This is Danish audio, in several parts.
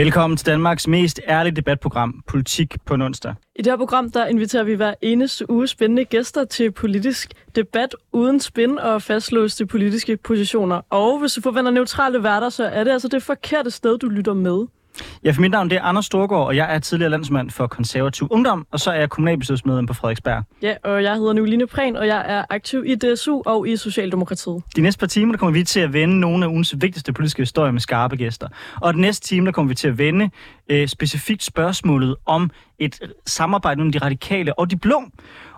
Velkommen til Danmarks mest ærlige debatprogram, Politik på en onsdag. I det her program, der inviterer vi hver eneste uge spændende gæster til politisk debat uden spin og fastlåste politiske positioner. Og hvis du forventer neutrale værter, så er det altså det forkerte sted, du lytter med. Ja, for mit navn det er Anders Storgård, og jeg er tidligere landsmand for konservativ ungdom, og så er jeg kommunalbestyrelsesmedlem på Frederiksberg. Ja, og jeg hedder Nicoline Prehn, og jeg er aktiv i DSU og i Socialdemokratiet. De næste par timer, der kommer vi til at vende nogle af ugens vigtigste politiske historier med skarpe gæster. Og den næste time, der kommer vi til at vende øh, specifikt spørgsmålet om et samarbejde mellem de radikale og de blå.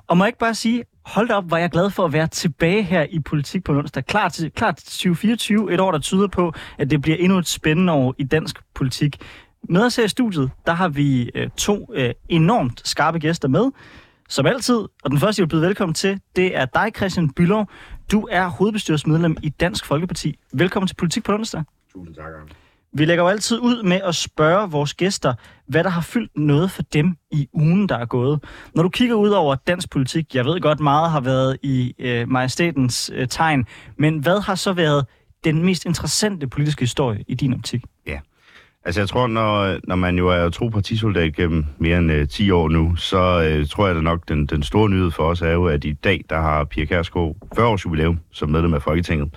Og må jeg ikke bare sige, hold da op, var jeg glad for at være tilbage her i politik på onsdag. Klar til, klar til 2024, et år, der tyder på, at det bliver endnu et spændende år i dansk politik. Med os her i studiet, der har vi øh, to øh, enormt skarpe gæster med. Som altid, og den første, jeg vil byde velkommen til, det er dig, Christian Bylov. Du er hovedbestyrelsesmedlem i Dansk Folkeparti. Velkommen til Politik på onsdag. Tusind tak, Arne. Vi lægger jo altid ud med at spørge vores gæster, hvad der har fyldt noget for dem i ugen, der er gået. Når du kigger ud over dansk politik, jeg ved godt, meget har været i øh, majestætens øh, tegn, men hvad har så været den mest interessante politiske historie i din optik? Ja. Altså jeg tror, når, når man jo er tro partisoldat gennem mere end øh, 10 år nu, så øh, tror jeg da nok, den, den store nyhed for os er jo, at i dag, der har Pia Kærsgaard 40 års jubilæum som medlem af Folketinget.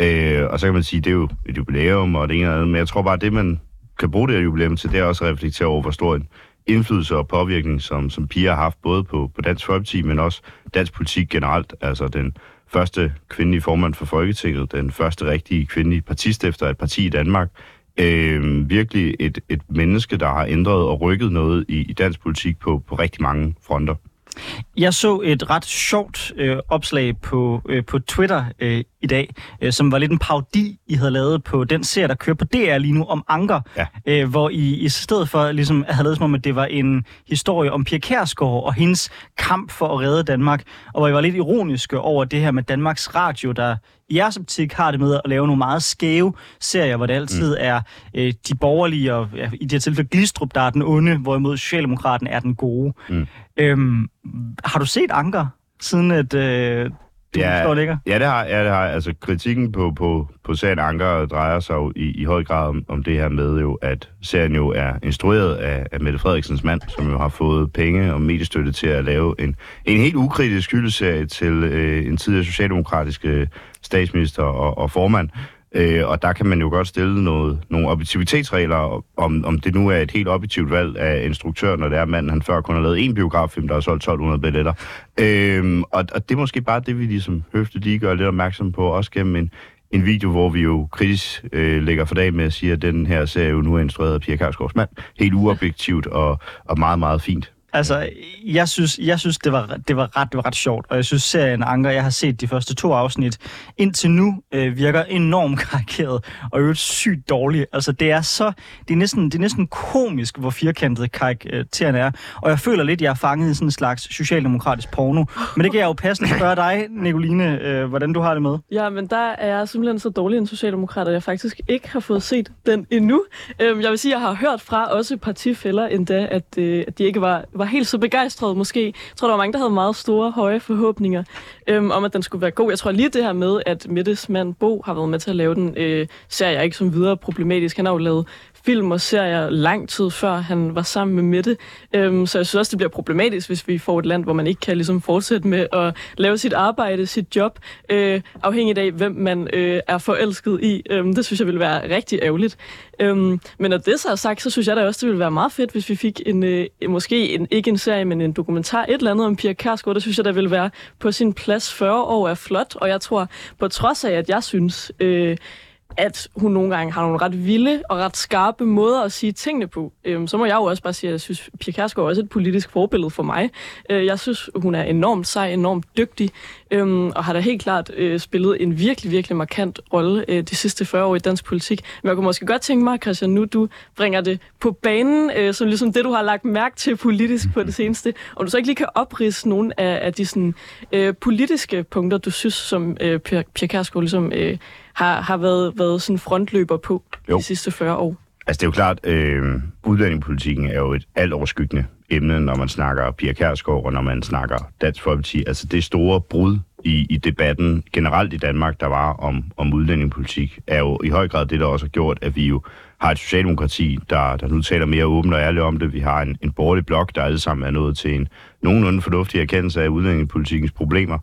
Øh, og så kan man sige, det er jo et jubilæum og det ene eller andet, men jeg tror bare, at det man kan bruge det her jubilæum til, det er også at reflektere over, hvor stor en indflydelse og påvirkning, som, som Pia har haft, både på, på dansk folkeparti, men også dansk politik generelt. Altså den første kvindelige formand for Folketinget, den første rigtige kvindelige partistifter af et parti i Danmark. Øh, virkelig et, et menneske, der har ændret og rykket noget i, i dansk politik på, på rigtig mange fronter. Jeg så et ret sjovt øh, opslag på, øh, på Twitter øh, i dag, øh, som var lidt en parodi, I havde lavet på den serie, der kører på DR lige nu om Anker, Ja. øh, hvor I i stedet for ligesom havde lavet som om, at det var en historie om Pia Kærsgaard og hendes kamp for at redde Danmark, og hvor I var lidt ironiske over det her med Danmarks Radio, der i jeres optik har det med at lave nogle meget skæve serier, hvor det altid mm. er øh, de borgerlige, og ja, i det her tilfælde Glistrup, der er den onde, hvorimod Socialdemokraten er den gode. Mm. Øhm, har du set Anker, siden at øh, ja. står ligger? Ja, det har, ja, det har Altså, kritikken på, på, på serien Anker drejer sig jo i, i høj grad om, om det her med jo, at serien jo er instrueret af, af Mette Frederiksens mand, som jo har fået penge og mediestøtte til at lave en, en helt ukritisk hyldeserie til øh, en tidligere socialdemokratisk statsminister og, og formand. Øh, og der kan man jo godt stille noget, nogle objektivitetsregler, om, om det nu er et helt objektivt valg af instruktøren, når det er manden, han før kun har lavet en biograffilm, der har solgt 1200 billetter. Øh, og, og det er måske bare det, vi ligesom høfte lige gør lidt opmærksom på, også gennem en, en video, hvor vi jo kritisk øh, lægger for dag med at sige, at den her serie jo nu er instrueret af Pia Kærsgaards mand. Helt uobjektivt og, og meget, meget fint. Altså, jeg synes, jeg synes det, var, det, var ret, det var ret sjovt, og jeg synes, serien Anker, jeg har set de første to afsnit, indtil nu øh, virker enormt karikeret, og øvrigt sygt dårligt. Altså, det er så, det er næsten, det er næsten komisk, hvor firkantet karakteren er, og jeg føler lidt, jeg er fanget i sådan en slags socialdemokratisk porno. Men det kan jeg jo passende spørge dig, Nicoline, øh, hvordan du har det med. Ja, men der er jeg simpelthen så dårlig en socialdemokrat, at jeg faktisk ikke har fået set den endnu. Øhm, jeg vil sige, jeg har hørt fra også partifælder endda, at, øh, at de ikke var, var helt så begejstret måske. Jeg tror, der var mange, der havde meget store, høje forhåbninger øhm, om, at den skulle være god. Jeg tror lige det her med, at Mettes mand Bo har været med til at lave den, øh, ser jeg ikke som videre problematisk. Han har jo lavet film og serier lang tid før han var sammen med Mette. Øhm, så jeg synes også, det bliver problematisk, hvis vi får et land, hvor man ikke kan ligesom fortsætte med at lave sit arbejde, sit job, øh, afhængigt af, hvem man øh, er forelsket i. Øhm, det synes jeg ville være rigtig ærgerligt. Øhm, men når det så er sagt, så synes jeg da også, det ville være meget fedt, hvis vi fik en, øh, måske en, ikke en serie, men en dokumentar, et eller andet om Pia Kærsgaard. Det synes jeg, der ville være på sin plads 40 år er flot, og jeg tror, på trods af, at jeg synes, øh, at hun nogle gange har nogle ret vilde og ret skarpe måder at sige tingene på. Øhm, så må jeg jo også bare sige, at jeg synes, Pia Kærsgaard er også et politisk forbillede for mig. Øh, jeg synes, hun er enormt sej, enormt dygtig, øhm, og har da helt klart øh, spillet en virkelig, virkelig markant rolle øh, de sidste 40 år i dansk politik. Men jeg kunne måske godt tænke mig, Christian, nu du bringer det på banen, øh, som ligesom det, du har lagt mærke til politisk på det seneste, og du så ikke lige kan oprise nogle af, af de sådan, øh, politiske punkter, du synes, som øh, Pia, Pia Kærsgaard ligesom... Øh, har, har været, været sådan frontløber på Jo. de sidste 40 år. Altså, det er jo klart, øh, udlændingepolitikken er jo et alt overskyggende emne, når man snakker Pia Kærsgaard, og når man snakker Dansk Folkeparti. Altså, det store brud i, i debatten generelt i Danmark, der var om, om udlændingepolitik, er jo i høj grad det, der også har gjort, at vi jo har et socialdemokrati, der, der nu taler mere åbent og ærligt om det. Vi har en, en borgerlig blok, der alle sammen er nået til en nogenlunde fornuftig erkendelse af udlændingepolitikens problemer.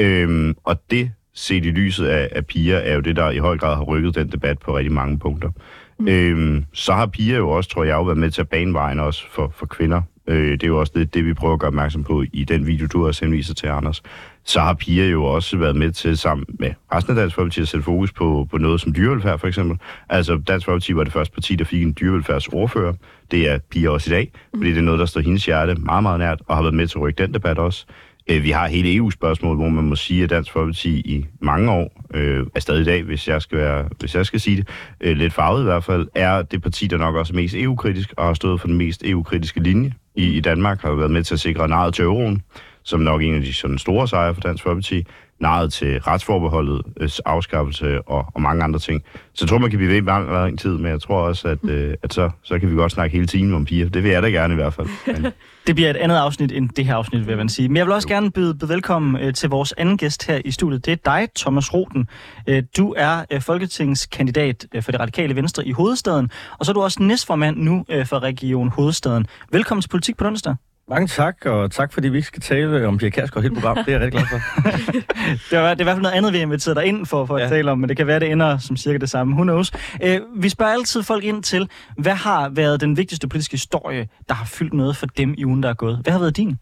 Øhm, og det, set i lyset af, af piger, er jo det, der i høj grad har rykket den debat på rigtig mange punkter. Mm. Øhm, så har piger jo også, tror jeg, jo været med til at bane vejen også for, for kvinder. Øh, det er jo også det, det, vi prøver at gøre opmærksom på i den video, du har henviser til, Anders. Så har piger jo også været med til, sammen med resten af Dansk Folkeparti, at sætte fokus på, på noget som dyrevelfærd, for eksempel. Altså, Dansk Folkeparti var det første parti, der fik en dyrevelfærdsordfører. Det er piger også i dag, fordi det er noget, der står hendes hjerte meget, meget nært, og har været med til at rykke den debat også. Øh, vi har hele EU-spørgsmålet, hvor man må sige, at Dansk Folkeparti i mange år, øh, er stadig i dag, hvis jeg skal, være, hvis jeg skal sige det, øh, lidt farvet i hvert fald, er det parti, der nok også er mest EU-kritisk, og har stået for den mest EU-kritiske linje i, i Danmark, har været med til at sikre naret til euroen, som nok en af de sådan store sejre for Dansk Folkeparti, naret til retsforbeholdets afskaffelse og, og mange andre ting. Så jeg tror, man kan blive ved meget lang tid, men jeg tror også, at, øh, at så, så kan vi godt snakke hele timen om piger. Det vil jeg da gerne i hvert fald. Men... Det bliver et andet afsnit end det her afsnit, vil jeg sige. Men jeg vil også gerne byde, byde velkommen øh, til vores anden gæst her i studiet. Det er dig, Thomas Roten. Øh, du er øh, folketingskandidat øh, for det radikale venstre i hovedstaden, og så er du også næstformand nu øh, for Region Hovedstaden. Velkommen til Politik på onsdag. Mange tak, og tak fordi vi ikke skal tale om Pia Kærsgaard hele programmet. Det er jeg rigtig glad for. det, er, det er i hvert fald noget andet, vi har inviteret dig ind for, for ja. at tale om, men det kan være, det ender som cirka det samme. Who knows? Øh, vi spørger altid folk ind til, hvad har været den vigtigste politiske historie, der har fyldt noget for dem i ugen, der er gået? Hvad har været din?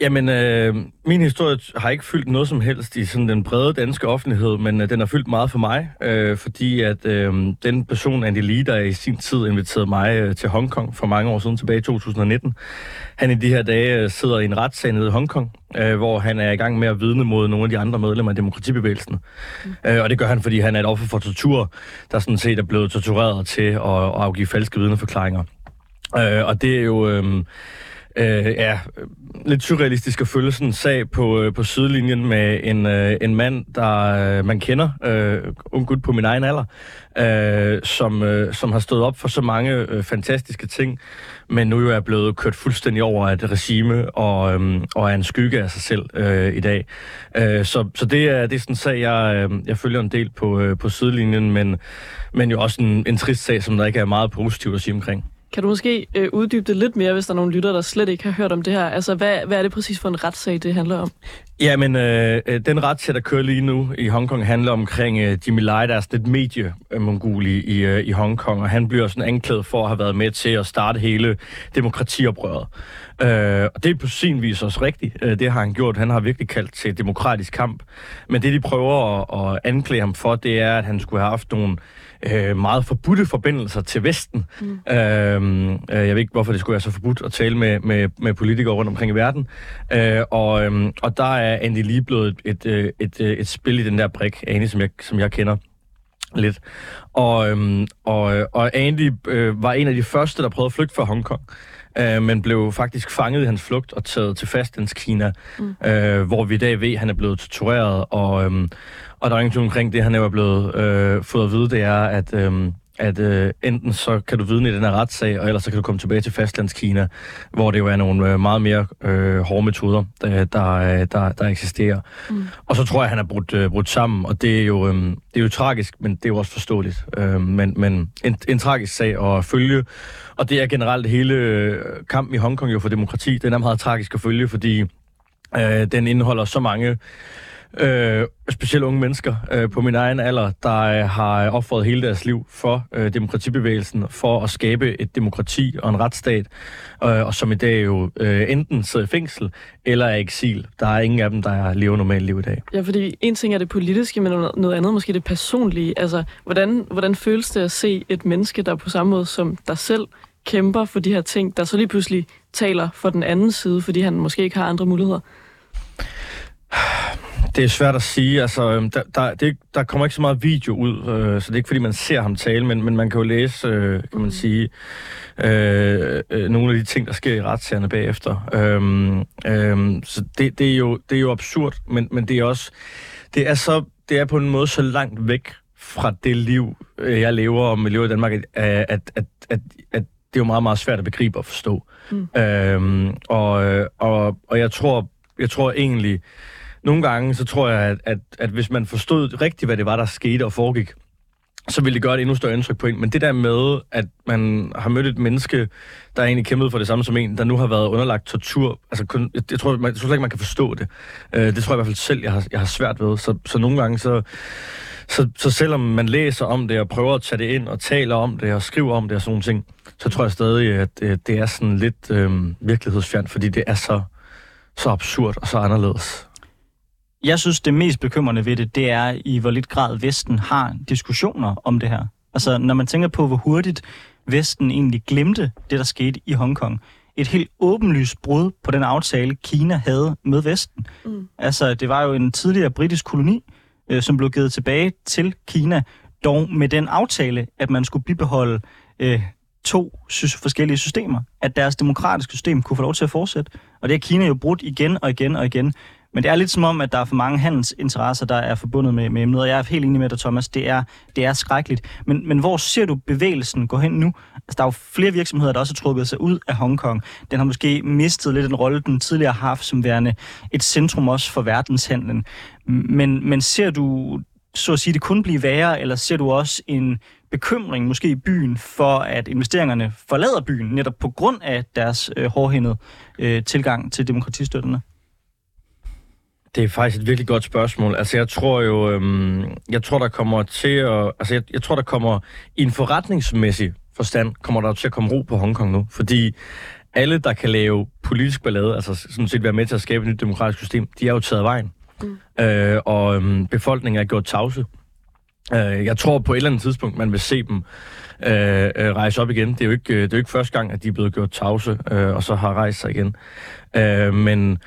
Jamen, øh, min historie har ikke fyldt noget som helst i sådan den brede danske offentlighed, men øh, den har fyldt meget for mig, øh, fordi at øh, den person, Andy Lee, der i sin tid inviterede mig øh, til Hongkong for mange år siden, tilbage i 2019, han i de her dage øh, sidder i en retssag nede i Hongkong, øh, hvor han er i gang med at vidne mod nogle af de andre medlemmer af demokratibevægelsen. Mm. Øh, og det gør han, fordi han er et offer for tortur, der sådan set er blevet tortureret til at, at afgive falske vidneforklaringer. Øh, og det er jo... Øh, øh, ja, lidt surrealistisk at følge sådan en sag på, øh, på sidelinjen med en, øh, en mand, der øh, man kender, øh, ung gut på min egen alder, øh, som, øh, som har stået op for så mange øh, fantastiske ting, men nu jo er blevet kørt fuldstændig over af et regime og, øh, og er en skygge af sig selv øh, i dag. Øh, så så det, er, det er sådan en sag, jeg, øh, jeg følger en del på, øh, på sidelinjen, men, men jo også en, en trist sag, som der ikke er meget positivt at sige omkring. Kan du måske øh, uddybe det lidt mere, hvis der er nogle lytter, der slet ikke har hørt om det her? Altså, hvad, hvad er det præcis for en retssag, det handler om? Jamen, øh, øh den retssag, der kører lige nu i Hongkong, handler omkring øh, Jimmy Lai, der er sådan et mediemongol i, i, øh, i Hongkong, og han bliver sådan anklaget for at have været med til at starte hele demokratioprøret. Øh, og det er på sin vis også rigtigt. Øh, det har han gjort. Han har virkelig kaldt til demokratisk kamp. Men det, de prøver at, at anklage ham for, det er, at han skulle have haft nogle øh, meget forbudte forbindelser til Vesten. Mm. Øh, jeg ved ikke, hvorfor det skulle være så forbudt at tale med, med, med politikere rundt omkring i verden. Øh, og, øh, og der er Andy lige blevet et, et, et, et, et spil i den der brik, Andy, som jeg, som jeg kender lidt. Og, øhm, og, og Andy øh, var en af de første, der prøvede at flygte fra Hongkong øh, men blev faktisk fanget i hans flugt og taget til fastlandskina, mm. øh, hvor vi i dag ved, at han er blevet tortureret, og, øh, og der er ingen omkring det, han er blevet øh, fået at vide, det er, at... Øh, at øh, enten så kan du vidne i den her retssag, og ellers så kan du komme tilbage til fastlandskina, hvor det jo er nogle øh, meget mere øh, hårde metoder, der, der, der, der eksisterer. Mm. Og så tror jeg, at han er brudt, øh, brudt sammen, og det er, jo, øh, det er jo tragisk, men det er jo også forståeligt. Øh, men men en, en tragisk sag at følge, og det er generelt hele øh, kampen i Hongkong jo for demokrati. Den er meget tragisk at følge, fordi øh, den indeholder så mange øh, specielt unge mennesker øh, på min egen alder, der øh, har øh, offret hele deres liv for øh, demokratibevægelsen, for at skabe et demokrati og en retsstat, øh, og som i dag jo øh, enten sidder i fængsel eller er eksil. Der er ingen af dem, der lever normalt liv i dag. Ja, fordi en ting er det politiske, men noget andet måske det personlige. Altså, hvordan, hvordan føles det at se et menneske, der på samme måde som dig selv kæmper for de her ting, der så lige pludselig taler for den anden side, fordi han måske ikke har andre muligheder? Det er svært at sige. Altså, øhm, der, der, det, der kommer ikke så meget video ud, øh, så det er ikke fordi, man ser ham tale, men, men man kan jo læse, øh, kan man mm. sige, øh, øh, nogle af de ting, der sker i retssagerne bagefter. Øhm, øh, så det, det, er jo, det er jo absurd, men, men det er også... Det er, så, det er på en måde så langt væk fra det liv, øh, jeg lever og lever i Danmark, at, at, at at, at det er jo meget, meget svært at begribe og forstå. Mm. Øhm, og, øh, og, og jeg tror, jeg tror egentlig, nogle gange, så tror jeg, at, at, at hvis man forstod rigtigt, hvad det var, der skete og foregik, så ville det gøre et endnu større indtryk på en. Men det der med, at man har mødt et menneske, der egentlig kæmpede for det samme som en, der nu har været underlagt tortur, altså kun, jeg, jeg, tror, man, jeg tror slet ikke, man kan forstå det. Uh, det tror jeg i hvert fald selv, jeg har, jeg har svært ved. Så, så nogle gange, så, så, så selvom man læser om det og prøver at tage det ind og taler om det og skriver om det og sådan nogle ting, så tror jeg stadig, at uh, det er sådan lidt uh, virkelighedsfjernt, fordi det er så, så absurd og så anderledes. Jeg synes, det mest bekymrende ved det, det er i hvor lidt grad Vesten har diskussioner om det her. Altså, når man tænker på, hvor hurtigt Vesten egentlig glemte det, der skete i Hongkong. Et helt åbenlyst brud på den aftale, Kina havde med Vesten. Mm. Altså, det var jo en tidligere britisk koloni, øh, som blev givet tilbage til Kina, dog med den aftale, at man skulle bibeholde øh, to sy- forskellige systemer. At deres demokratiske system kunne få lov til at fortsætte. Og det har Kina jo brudt igen og igen og igen. Men det er lidt som om, at der er for mange handelsinteresser, der er forbundet med, med emnet, og jeg er helt enig med dig, Thomas. Det er, det er skrækkeligt. Men, men hvor ser du bevægelsen gå hen nu? Altså, der er jo flere virksomheder, der også har trukket sig ud af Hongkong. Den har måske mistet lidt den rolle, den tidligere har haft som værende et centrum også for verdenshandlen. Men, men ser du så at sige, det kun blive værre, eller ser du også en bekymring måske i byen for, at investeringerne forlader byen, netop på grund af deres øh, hårdhændede øh, tilgang til demokratistøtterne? Det er faktisk et virkelig godt spørgsmål. Altså, jeg tror jo, øhm, jeg tror, der kommer til at... Altså, jeg, jeg tror, der kommer i en forretningsmæssig forstand, kommer der til at komme ro på Hongkong nu. Fordi alle, der kan lave politisk ballade, altså sådan set være med til at skabe et nyt demokratisk system, de er jo taget af vejen. Mm. Øh, og øhm, befolkningen er gjort tavse. Øh, jeg tror på et eller andet tidspunkt, man vil se dem øh, øh, rejse op igen. Det er, jo ikke, det er jo ikke første gang, at de er blevet gjort tavse, øh, og så har rejst sig igen. Øh, men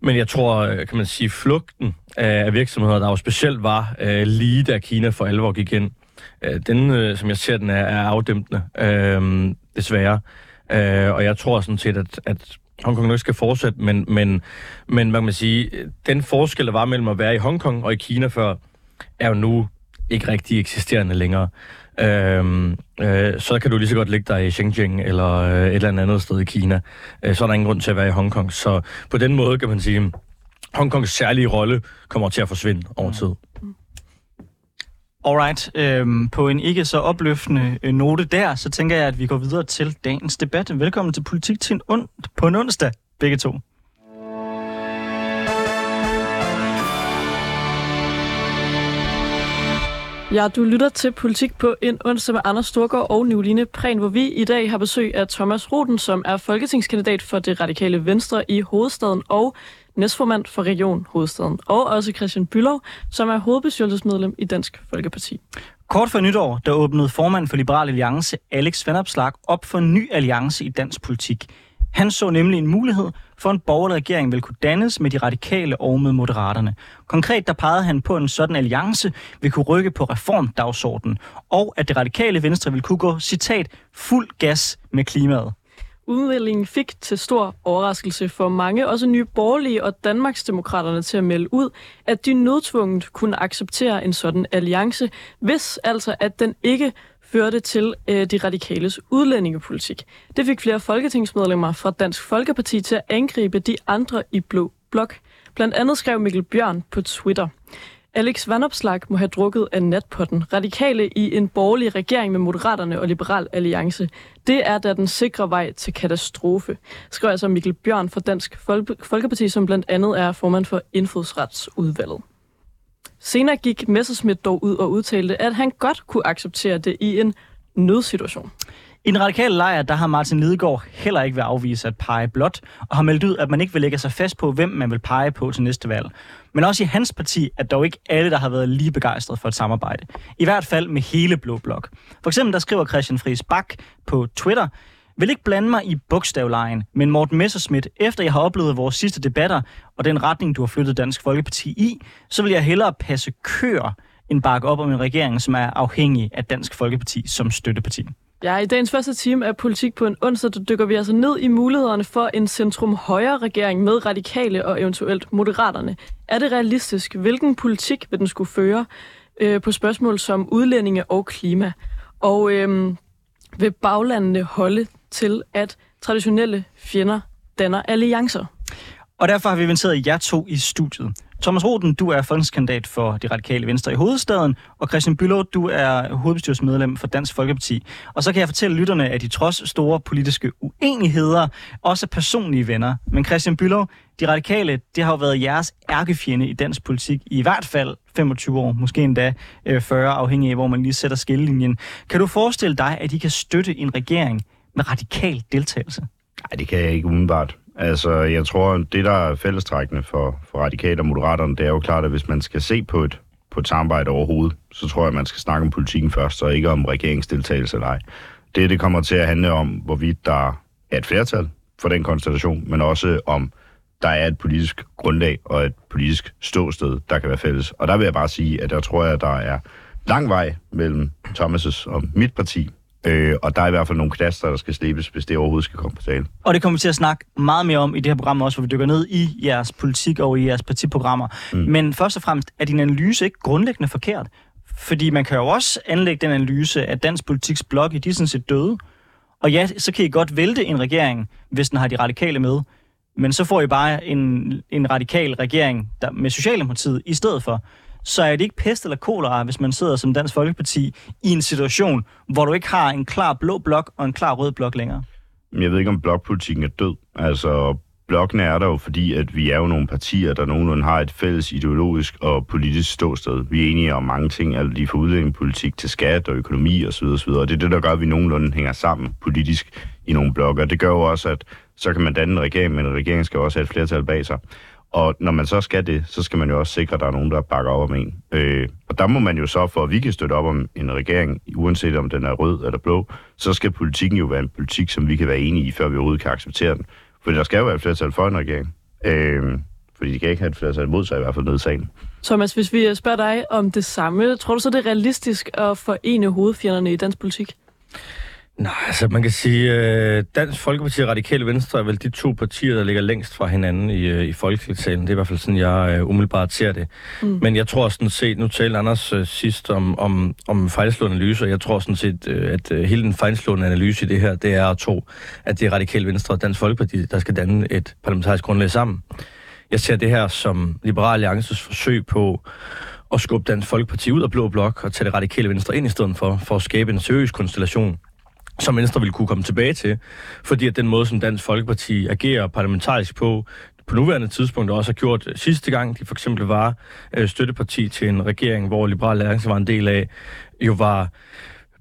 men jeg tror, øh, kan man sige, flugten af virksomheder, der jo specielt var øh, lige da Kina for alvor gik ind, øh, den, øh, som jeg ser den, er, er afdæmpende, øh, desværre. Øh, og jeg tror sådan set, at, at Hongkong nok skal fortsætte, men, men, men man kan sige, den forskel, der var mellem at være i Hongkong og i Kina før, er jo nu ikke rigtig eksisterende længere. Øhm, øh, så kan du lige så godt ligge dig i Xinjiang eller øh, et eller andet sted i Kina. Øh, så er der ingen grund til at være i Hongkong. Så på den måde kan man sige, at Hongkongs særlige rolle kommer til at forsvinde over tid. Alright, øhm, på en ikke så opløftende øh, note der, så tænker jeg, at vi går videre til dagens debat. Velkommen til Politik til en ond på en onsdag, begge to. Ja, du lytter til Politik på en onsdag med Anders Storgård og Nicoline Prehn, hvor vi i dag har besøg af Thomas Roden, som er folketingskandidat for det radikale Venstre i hovedstaden og næstformand for Region Hovedstaden. Og også Christian Bylov, som er hovedbestyrelsesmedlem i Dansk Folkeparti. Kort før nytår, der åbnede formand for Liberal Alliance, Alex Vanopslag, op for en ny alliance i dansk politik. Han så nemlig en mulighed for en borgerlig regering vil kunne dannes med de radikale og med moderaterne. Konkret der pegede han på, at en sådan alliance vil kunne rykke på reformdagsordenen, og at det radikale venstre vil kunne gå, citat, fuld gas med klimaet. Udmeldingen fik til stor overraskelse for mange, også nye borgerlige og Danmarksdemokraterne til at melde ud, at de nødtvunget kunne acceptere en sådan alliance, hvis altså at den ikke førte til øh, de radikales udlændingepolitik. Det fik flere folketingsmedlemmer fra Dansk Folkeparti til at angribe de andre i Blå Blok. Blandt andet skrev Mikkel Bjørn på Twitter. Alex Vanopslag må have drukket af natpotten. Radikale i en borgerlig regering med Moderaterne og Liberal Alliance. Det er da den sikre vej til katastrofe, skrev altså Mikkel Bjørn fra Dansk Folkeparti, som blandt andet er formand for Indfødsretsudvalget. Senere gik Messerschmidt dog ud og udtalte, at han godt kunne acceptere det i en nødsituation. I den radikale lejr, der har Martin Lidegaard heller ikke været afvise at pege blot, og har meldt ud, at man ikke vil lægge sig fast på, hvem man vil pege på til næste valg. Men også i hans parti er dog ikke alle, der har været lige begejstret for et samarbejde. I hvert fald med hele Blå Blok. For eksempel der skriver Christian Friis Bak på Twitter, vil ikke blande mig i bogstavlejen, men Morten Messerschmidt, efter jeg har oplevet vores sidste debatter og den retning, du har flyttet Dansk Folkeparti i, så vil jeg hellere passe køer end bakke op om en regering, som er afhængig af Dansk Folkeparti som støtteparti. Ja, i dagens første time af Politik på en onsdag, der dykker vi altså ned i mulighederne for en centrum-højre regering med radikale og eventuelt moderaterne. Er det realistisk? Hvilken politik vil den skulle føre øh, på spørgsmål som udlændinge og klima? Og øh, vil baglandene holde til, at traditionelle fjender danner alliancer? Og derfor har vi inviteret jer to i studiet. Thomas Roden, du er folketingskandidat for de radikale venstre i hovedstaden, og Christian Bylov, du er hovedbestyrelsesmedlem for Dansk Folkeparti. Og så kan jeg fortælle lytterne, at de trods store politiske uenigheder også er personlige venner. Men Christian Bylov, de radikale, det har jo været jeres ærkefjende i dansk politik i hvert fald 25 år, måske endda øh, 40, afhængig af, hvor man lige sætter skillelinjen. Kan du forestille dig, at I kan støtte en regering med radikal deltagelse? Nej, det kan jeg ikke umiddelbart. Altså, jeg tror, det, der er fællestrækkende for, for radikale og moderaterne, det er jo klart, at hvis man skal se på et, på et samarbejde overhovedet, så tror jeg, at man skal snakke om politikken først, og ikke om regeringsdeltagelse eller ej. Det, det kommer til at handle om, hvorvidt der er et flertal for den konstellation, men også om, der er et politisk grundlag og et politisk ståsted, der kan være fælles. Og der vil jeg bare sige, at jeg tror, at der er lang vej mellem Thomas' og mit parti, Øh, og der er i hvert fald nogle knaster, der skal slibes, hvis det overhovedet skal komme på tale. Og det kommer vi til at snakke meget mere om i det her program også, hvor vi dykker ned i jeres politik og i jeres partiprogrammer. Mm. Men først og fremmest er din analyse ikke grundlæggende forkert. Fordi man kan jo også anlægge den analyse, at dansk politiks blok i de er sådan set døde. Og ja, så kan I godt vælte en regering, hvis den har de radikale med. Men så får I bare en, en radikal regering der, med Socialdemokratiet i stedet for så er det ikke pest eller kolera, hvis man sidder som Dansk Folkeparti i en situation, hvor du ikke har en klar blå blok og en klar rød blok længere? Jeg ved ikke, om blokpolitikken er død. Altså, blokken er der jo, fordi at vi er jo nogle partier, der nogenlunde har et fælles ideologisk og politisk ståsted. Vi er enige om mange ting, alt lige fra udlændingepolitik til skat og økonomi osv. osv. Og det er det, der gør, at vi nogenlunde hænger sammen politisk i nogle blokker. Det gør jo også, at så kan man danne en regering, men en regering skal også have et flertal bag sig. Og når man så skal det, så skal man jo også sikre, at der er nogen, der bakker op om en. Øh, og der må man jo så, for at vi kan støtte op om en regering, uanset om den er rød eller blå, så skal politikken jo være en politik, som vi kan være enige i, før vi overhovedet kan acceptere den. For der skal jo være et flertal for en regering. Øh, fordi de kan ikke have et flertal imod sig, i hvert fald nede i salen. Thomas, hvis vi øh, spørger dig om det samme, tror du så, det er realistisk at forene hovedfjenderne i dansk politik? Nej, altså man kan sige, øh, Dansk Folkeparti og Radikale Venstre er vel de to partier, der ligger længst fra hinanden i, øh, i folketingssalen. Det er i hvert fald sådan, jeg uh, umiddelbart ser det. Mm. Men jeg tror sådan set, nu talte Anders uh, sidst om, om, om fejlslående analyser, jeg tror sådan set, uh, at uh, hele den fejlslående analyse i det her, det er at tro, at det er Radikale Venstre og Dansk Folkeparti, der skal danne et parlamentarisk grundlag sammen. Jeg ser det her som Liberal Alliances forsøg på at skubbe Dansk Folkeparti ud af Blå Blok og tage det radikale venstre ind i stedet for, for at skabe en seriøs konstellation som Venstre ville kunne komme tilbage til, fordi at den måde, som Dansk Folkeparti agerer parlamentarisk på, på nuværende tidspunkt også har gjort øh, sidste gang, de for eksempel var øh, støtteparti til en regering, hvor Liberal Alliance var en del af, jo var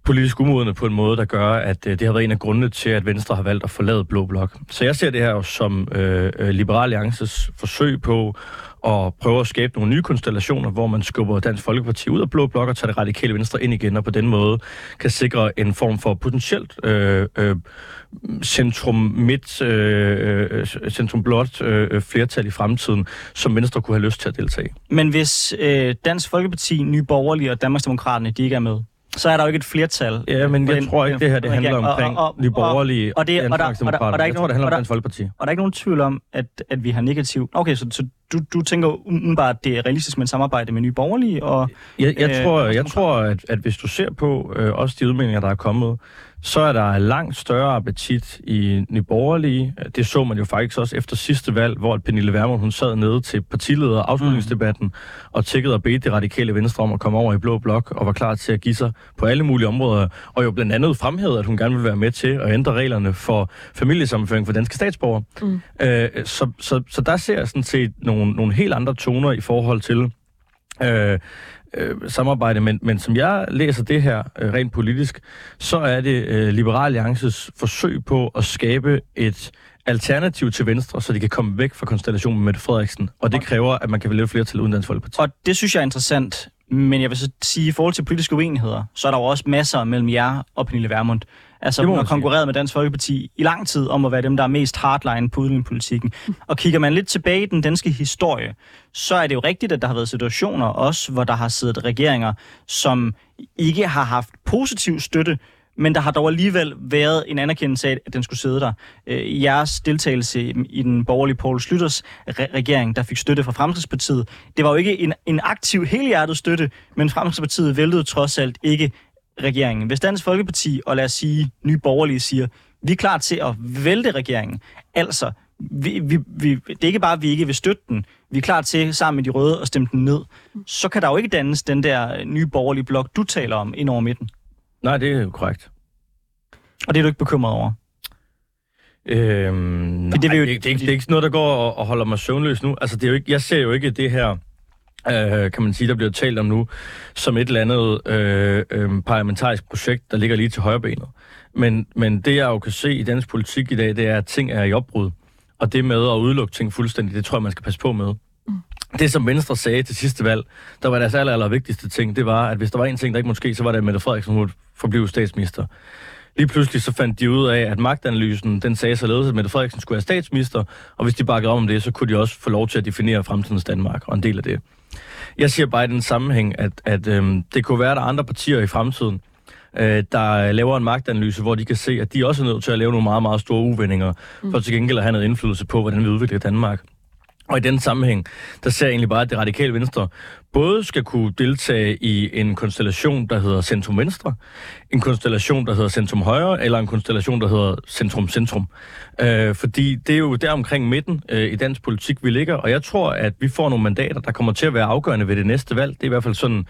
politisk umodende på en måde, der gør, at øh, det har været en af grundene til, at Venstre har valgt at forlade Blå Blok. Så jeg ser det her jo som øh, øh Liberal Alliances forsøg på og prøve at skabe nogle nye konstellationer, hvor man skubber Dansk Folkeparti ud af blå blok og tager det radikale venstre ind igen, og på den måde kan sikre en form for potentielt øh, øh, centrum-midt, øh, øh, centrum-blot øh, flertal i fremtiden, som Venstre kunne have lyst til at deltage. Men hvis øh, Dansk Folkeparti, Nye Borgerlige og Danmarksdemokraterne, de ikke er med, så er der jo ikke et flertal. Ja, men jeg den, tror ikke, det her det handler omkring og, og, Nye Borgerlige og, og, det, og, der, og, der, og der er ikke nogen, det handler om Dansk Folkeparti. Og der er ikke nogen tvivl om, at, at vi har negativ... Okay, så, så du, du tænker umiddelbart, at det er realistisk med et samarbejde med Nye Borgerlige? Og, jeg, jeg, øh, tror, jeg tror at, at hvis du ser på øh, også de udmeldinger, der er kommet, så er der langt større appetit i Nyborgerlige. Det så man jo faktisk også efter sidste valg, hvor Pernille Vermund hun sad nede til partileder afslutningsdebatten mm. og tækkede og bedte det radikale venstre om at komme over i Blå Blok og var klar til at give sig på alle mulige områder. Og jo blandt andet fremhævede, at hun gerne vil være med til at ændre reglerne for familiesammenføring for danske statsborgere. Mm. Øh, så, så, så der ser jeg sådan set nogle, nogle helt andre toner i forhold til øh, øh, samarbejde, men, men som jeg læser det her øh, rent politisk, så er det øh, Liberal Alliances forsøg på at skabe et alternativ til Venstre, så de kan komme væk fra konstellationen med Mette Frederiksen. Og det kræver, at man kan vælge flere til uden Dansk Folkeparti. Og det synes jeg er interessant. Men jeg vil så sige, at i forhold til politiske uenigheder, så er der jo også masser mellem jer og Pernille Vermund. Altså, hun har konkurreret med Dansk Folkeparti i lang tid om at være dem, der er mest hardline på udlændingepolitikken. Og kigger man lidt tilbage i den danske historie, så er det jo rigtigt, at der har været situationer også, hvor der har siddet regeringer, som ikke har haft positiv støtte men der har dog alligevel været en anerkendelse af, at den skulle sidde der. Øh, jeres deltagelse i den borgerlige Poul Slytters re- regering, der fik støtte fra Fremskridspartiet, det var jo ikke en, en aktiv, helhjertet støtte, men Fremskridspartiet væltede trods alt ikke regeringen, hvis Dansk Folkeparti og lad os sige Nye Borgerlige siger, vi er klar til at vælte regeringen, altså vi, vi, vi, det er ikke bare, at vi ikke vil støtte den, vi er klar til sammen med de røde at stemme den ned, så kan der jo ikke dannes den der nye borgerlige blok, du taler om, ind over midten. Nej, det er jo korrekt. Og det er du ikke bekymret over? Øhm, nej, det vil jo- det, det, det, er ikke, det er ikke noget, der går og, og holder mig søvnløs nu. Altså, det er jo ikke, jeg ser jo ikke det her, øh, kan man sige, der bliver talt om nu, som et eller andet øh, øh, parlamentarisk projekt, der ligger lige til højrebenet. Men, men det, jeg jo kan se i dansk politik i dag, det er, at ting er i opbrud. Og det med at udelukke ting fuldstændig, det tror jeg, man skal passe på med. Det, som Venstre sagde til sidste valg, der var deres aller, aller vigtigste ting, det var, at hvis der var en ting, der ikke måtte ske, så var det, at Mette Frederiksen måtte forblive statsminister. Lige pludselig så fandt de ud af, at magtanalysen, den sagde således, at Mette Frederiksen skulle være statsminister, og hvis de bakkede om det, så kunne de også få lov til at definere fremtidens Danmark, og en del af det. Jeg siger bare i den sammenhæng, at, at øhm, det kunne være, at der er andre partier i fremtiden, øh, der laver en magtanalyse, hvor de kan se, at de også er nødt til at lave nogle meget, meget store uvendinger, for til gengæld at have noget indflydelse på, hvordan vi udvikler Danmark. Og i den sammenhæng, der ser jeg egentlig bare, at det radikale venstre både skal kunne deltage i en konstellation, der hedder Centrum Venstre, en konstellation, der hedder Centrum Højre, eller en konstellation, der hedder Centrum Centrum. Øh, fordi det er jo der omkring midten øh, i dansk politik, vi ligger, og jeg tror, at vi får nogle mandater, der kommer til at være afgørende ved det næste valg. Det er i hvert fald sådan,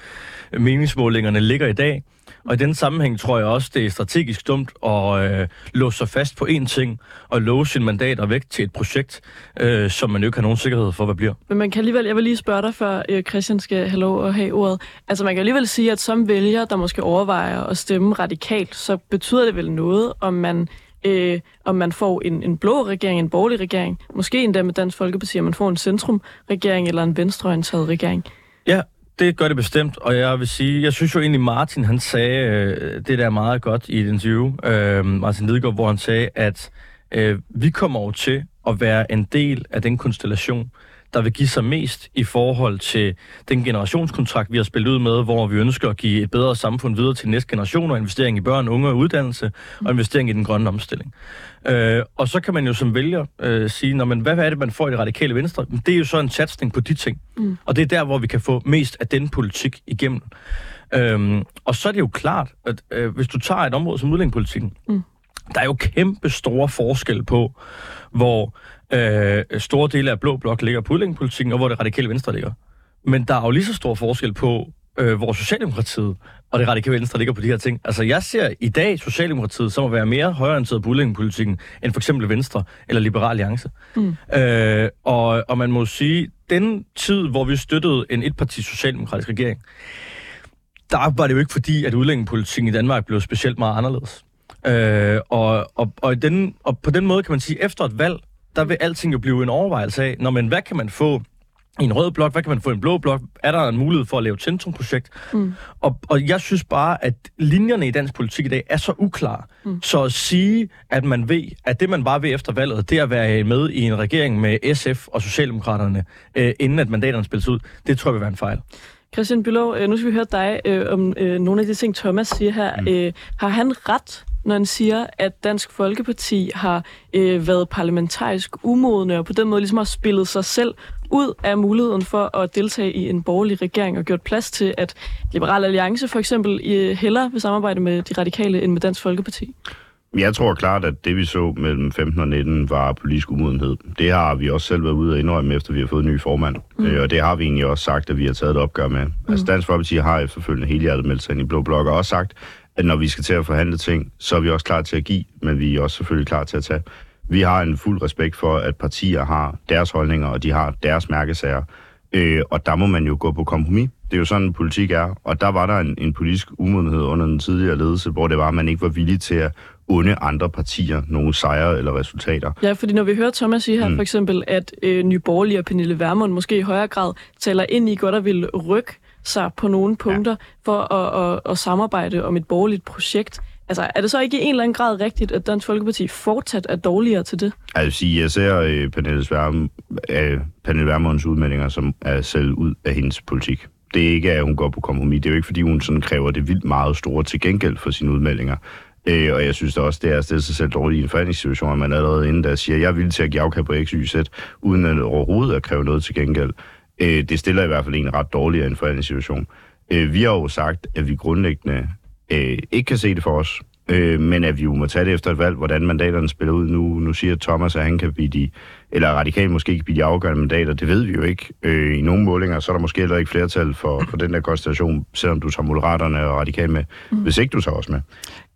meningsmålingerne ligger i dag. Og i den sammenhæng tror jeg også, det er strategisk dumt at øh, låse sig fast på én ting og låse sine mandater væk til et projekt, øh, som man jo ikke har nogen sikkerhed for, hvad bliver. Men man kan alligevel, jeg vil lige spørge dig, før øh, Christian skal have lov at have ordet. Altså man kan alligevel sige, at som vælger, der måske overvejer at stemme radikalt, så betyder det vel noget, om man, øh, om man får en, en blå regering, en borgerlig regering, måske endda med Dansk Folkeparti, om man får en centrumregering eller en venstreorienteret regering. Ja, det gør det bestemt, og jeg vil sige, jeg synes jo egentlig, Martin han sagde øh, det der meget godt i et interview, øh, Martin Lidegaard, hvor han sagde, at øh, vi kommer over til at være en del af den konstellation, der vil give sig mest i forhold til den generationskontrakt, vi har spillet ud med, hvor vi ønsker at give et bedre samfund videre til næste generation, og investering i børn, unge og uddannelse, og investering i den grønne omstilling. Øh, og så kan man jo som vælger øh, sige, når man, hvad er det, man får i det radikale venstre? Men Det er jo så en satsning på de ting. Mm. Og det er der, hvor vi kan få mest af den politik igennem. Øhm, og så er det jo klart, at øh, hvis du tager et område som udlændingepolitikken, mm. der er jo kæmpe store forskel på, hvor øh, store dele af Blå Blok ligger på udlændingepolitikken, og hvor det radikale venstre ligger. Men der er jo lige så stor forskel på, øh, hvor Socialdemokratiet og det radikale venstre ligger på de her ting. Altså, jeg ser i dag Socialdemokratiet som at være mere højorienteret på udlændingepolitikken, end for eksempel Venstre eller Liberal Alliance. Mm. Øh, og, og man må sige, den tid, hvor vi støttede en etparti socialdemokratisk regering, der var det jo ikke fordi, at udlændingepolitikken i Danmark blev specielt meget anderledes. Øh, og, og, og, i den, og på den måde kan man sige, efter et valg, der vil alting jo blive en overvejelse af, når men hvad kan man få i en rød blok, hvad kan man få i en blå blok? Er der en mulighed for at lave et centrumprojekt? Mm. Og, og jeg synes bare, at linjerne i dansk politik i dag er så uklare. Mm. Så at sige, at man ved, at det man bare ved efter valget, det at være med i en regering med SF og Socialdemokraterne, øh, inden at mandaterne spilles ud, det tror jeg vil være en fejl. Christian Bylov, øh, nu skal vi høre dig øh, om øh, nogle af de ting, Thomas siger her. Mm. Øh, har han ret, når han siger, at Dansk Folkeparti har øh, været parlamentarisk umodne, og på den måde ligesom har spillet sig selv ud af muligheden for at deltage i en borgerlig regering, og gjort plads til, at Liberal Alliance for eksempel øh, hellere vil samarbejde med de radikale end med Dansk Folkeparti? Jeg tror klart, at det vi så mellem 15 og 19 var politisk umodenhed. Det har vi også selv været ude og indrømme, efter vi har fået en ny formand. Mm. Øh, og det har vi egentlig også sagt, at vi har taget et opgør med. Mm. Altså Dansk Folkeparti har efterfølgende hele hjertet meldt sig ind i Blå Blok, og også sagt, at når vi skal til at forhandle ting, så er vi også klar til at give, men vi er også selvfølgelig klar til at tage. Vi har en fuld respekt for, at partier har deres holdninger, og de har deres mærkesager. Øh, og der må man jo gå på kompromis. Det er jo sådan, politik er. Og der var der en, en politisk umodenhed under den tidligere ledelse, hvor det var, at man ikke var villig til at unde andre partier nogle sejre eller resultater. Ja, fordi når vi hører Thomas sige her mm. for eksempel, at øh, Nye Borgerlige og Pernille Vermund måske i højere grad taler ind i godt at vil rykke sig på nogle punkter ja. for at, at, at samarbejde om et borgerligt projekt. Altså, er det så ikke i en eller anden grad rigtigt, at Dansk Folkeparti fortsat er dårligere til det? Altså, jeg vil sige, jeg ser øh, Pernille, Sværm, øh, Pernille Vermunds udmeldinger som er selv ud af hendes politik. Det er ikke, at hun går på kompromis. Det er jo ikke, fordi hun sådan kræver det vildt meget store til gengæld for sine udmeldinger. Øh, og jeg synes da også, det er at stille sig selv dårligt i en forhandlingssituation, at man allerede inden der siger, jeg er villig til at give afkald på X, Y, Z, uden at overhovedet at kræve noget til gengæld. Øh, det stiller i hvert fald en ret dårligere en forhandlingssituation. Øh, vi har jo sagt, at vi grundlæggende øh, ikke kan se det for os, øh, men at vi jo må tage det efter et valg, hvordan mandaterne spiller ud. Nu, nu siger Thomas, at han kan blive de, eller radikalt måske kan blive de afgørende mandater. Det ved vi jo ikke. Øh, I nogle målinger, så er der måske heller ikke flertal for, for den der konstellation, selvom du tager Moderaterne og radikalt med, mm. hvis ikke du tager os med.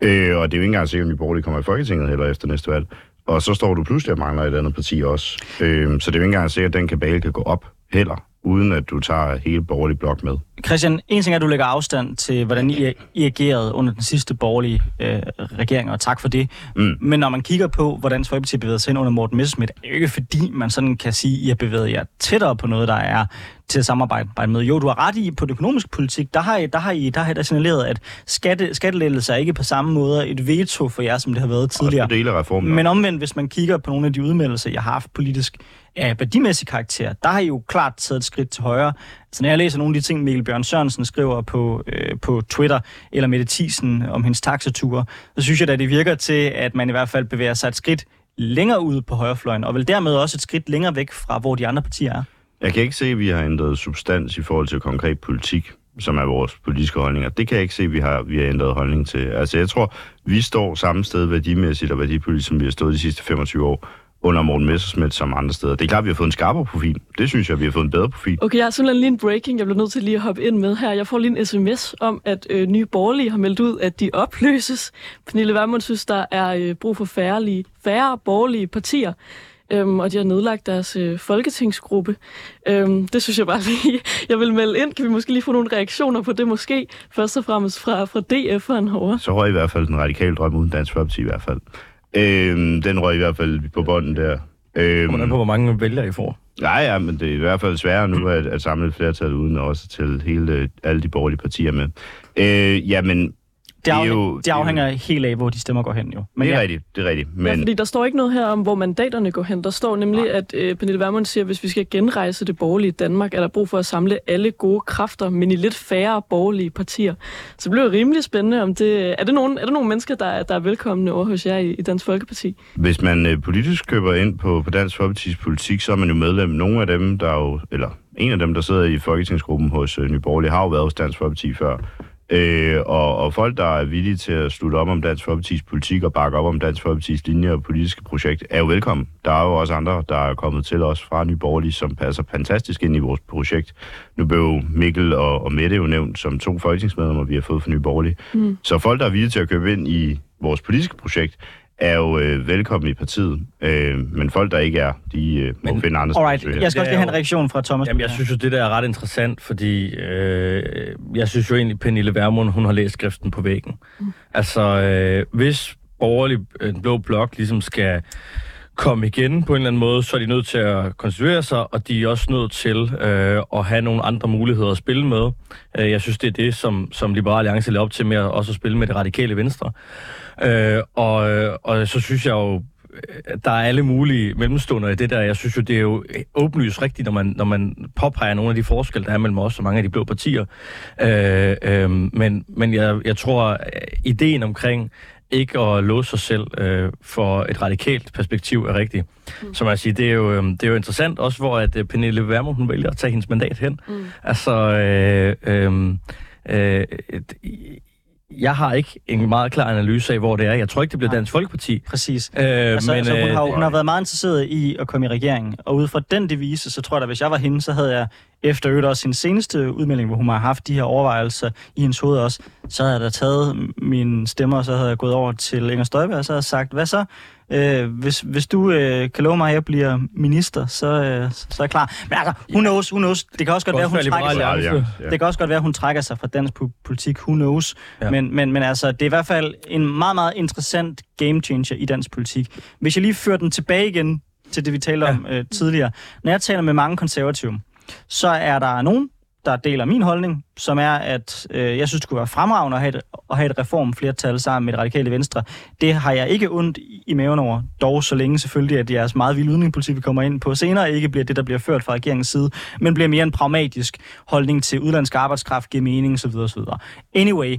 Øh, og det er jo ikke engang sikkert, at Nye Borgerlige kommer i Folketinget heller efter næste valg. Og så står du pludselig og mangler et andet parti også. Øh, så det er jo ikke engang sikkert, at den kabale kan gå op heller, uden at du tager hele borgerlig blok med. Christian, en ting er, at du lægger afstand til, hvordan I, I agerede under den sidste borgerlige øh, regering, og tak for det. Mm. Men når man kigger på, hvordan Folkeparti bevæget sig ind under Morten Messerschmidt, er det jo ikke fordi, man sådan kan sige, at I har bevæget jer tættere på noget, der er til at samarbejde med. Jo, du har ret i, på det økonomiske politik, der har I, der har I, der har I der signaleret, at skatte, skattelettelser er ikke på samme måde et veto for jer, som det har været tidligere. Også dele reformen. Men omvendt, hvis man kigger på nogle af de udmeldelser, jeg har haft politisk, af værdimæssig karakter, der har I jo klart taget et skridt til højre. Så når jeg læser nogle af de ting, Mikkel Bjørn Sørensen skriver på, øh, på Twitter, eller Mette Thiesen om hendes taxature, så synes jeg, at det virker til, at man i hvert fald bevæger sig et skridt længere ud på højrefløjen, og vel dermed også et skridt længere væk fra, hvor de andre partier er. Jeg kan ikke se, at vi har ændret substans i forhold til konkret politik, som er vores politiske holdninger. Det kan jeg ikke se, at vi har, vi har ændret holdning til. Altså, jeg tror, vi står samme sted værdimæssigt og værdipolitisk, som vi har stået de sidste 25 år under Morten Messersmith som andre steder. Det er klart, at vi har fået en skarpere profil. Det synes jeg, vi har fået en bedre profil. Okay, jeg har simpelthen lige en breaking, jeg bliver nødt til lige at hoppe ind med her. Jeg får lige en sms om, at øh, Nye Borgerlige har meldt ud, at de opløses. Pernille Vermund synes, der er øh, brug for færre, færre borgerlige partier. Øhm, og de har nedlagt deres øh, folketingsgruppe. Øhm, det synes jeg bare lige, jeg vil melde ind. Kan vi måske lige få nogle reaktioner på det måske? Først og fremmest fra, fra DF'eren herovre. Så røg i hvert fald den radikale drøm uden Dansk Folkeparti i hvert fald. Øhm, den røg i hvert fald på bunden der. Øhm, Hvordan på, hvor mange vælger I får? Ja, ja, men det er i hvert fald sværere nu at, at samle et flertal uden også til hele, alle de borgerlige partier med. Øh, jamen, det, afhæng, det, jo, det afhænger det jo, helt af, hvor de stemmer går hen, jo. Men det er ja. rigtigt, det er rigtigt. Men... Ja, fordi der står ikke noget her om, hvor mandaterne går hen. Der står nemlig, Nej. at øh, Pernille Vermund siger, at hvis vi skal genrejse det borgerlige Danmark, er der brug for at samle alle gode kræfter, men i lidt færre borgerlige partier. Så det bliver rimelig spændende, om det... Er det nogen, er der nogle mennesker, der, der er velkomne over hos jer i, i Dansk Folkeparti? Hvis man øh, politisk køber ind på, på Dansk Folkepartis politik, så er man jo medlem. Nogle af dem, der jo... Eller en af dem, der sidder i folketingsgruppen hos øh, Nye Borgerlige, har jo været hos Dansk Folkeparti før. Øh, og, og folk, der er villige til at slutte op om Dansk Folkeparti's politik og bakke op om Dansk Folkeparti's linje og politiske projekt, er jo velkommen. Der er jo også andre, der er kommet til os fra Nye Borgerlige, som passer fantastisk ind i vores projekt. Nu blev Mikkel og, og Mette jo nævnt som to folketingsmedlemmer, vi har fået fra Nye Borgerlige. Mm. Så folk, der er villige til at købe ind i vores politiske projekt, er jo øh, velkommen i partiet, øh, men folk, der ikke er, de øh, må men, finde andre alright. Jeg skal også lige have en reaktion fra Thomas. Jamen, jeg synes jo, det der er ret interessant, fordi øh, jeg synes jo egentlig, Pernille Vermund, hun har læst skriften på væggen. Mm. Altså, øh, hvis borgerlig, en blå blok ligesom skal komme igen på en eller anden måde, så er de nødt til at konstituere sig, og de er også nødt til øh, at have nogle andre muligheder at spille med. Øh, jeg synes, det er det, som, som Liberale Alliance lægger op til med at også at spille med det radikale venstre. Øh, og, og så synes jeg jo, øh, der er alle mulige mellemstunder i det der. Jeg synes jo, det er jo åbenlyst rigtigt, når man, når man påpeger nogle af de forskelle, der er mellem os og mange af de blå partier. Øh, øh, men men jeg, jeg tror, ideen omkring ikke at låse sig selv øh, for et radikalt perspektiv er rigtigt. Mm. Som jeg siger, det er, jo, øhm, det er jo interessant også, hvor at øh, Pernille Vermund hun vælger at tage hendes mandat hen. Mm. Altså, øh, øh, øh, jeg har ikke en meget klar analyse af, hvor det er. Jeg tror ikke, det bliver Dansk Folkeparti. Præcis. Øh, altså, men, altså, hun, har, øh, hun har været meget interesseret i at komme i regering, og ud fra den devise, så tror jeg at hvis jeg var hende, så havde jeg efter øvrigt også sin seneste udmelding, hvor hun har haft de her overvejelser i hendes hoved også, så havde jeg da taget mine stemmer, og så havde jeg gået over til Inger Støjberg, og så havde jeg sagt, hvad så? Øh, hvis, hvis du øh, kan love mig, at jeg bliver minister, så, øh, så er jeg klar. Men altså, who knows, who knows. Det kan også godt være, hun trækker sig. Ja, ja. Det kan også godt være, hun trækker sig fra dansk politik. Who knows. Ja. Men, men, men altså, det er i hvert fald en meget, meget interessant game changer i dansk politik. Hvis jeg lige fører den tilbage igen til det, vi talte ja. om øh, tidligere. Når jeg taler med mange konservative, så er der nogen, der deler min holdning, som er, at øh, jeg synes, det kunne være fremragende at have et, at have et reformflertal sammen med det radikale venstre. Det har jeg ikke ondt i maven over, dog så længe selvfølgelig, at jeres meget vilde udenrigspolitik, vi kommer ind på senere, ikke bliver det, der bliver ført fra regeringens side, men bliver mere en pragmatisk holdning til udlandsk arbejdskraft, giver mening osv. osv. Anyway,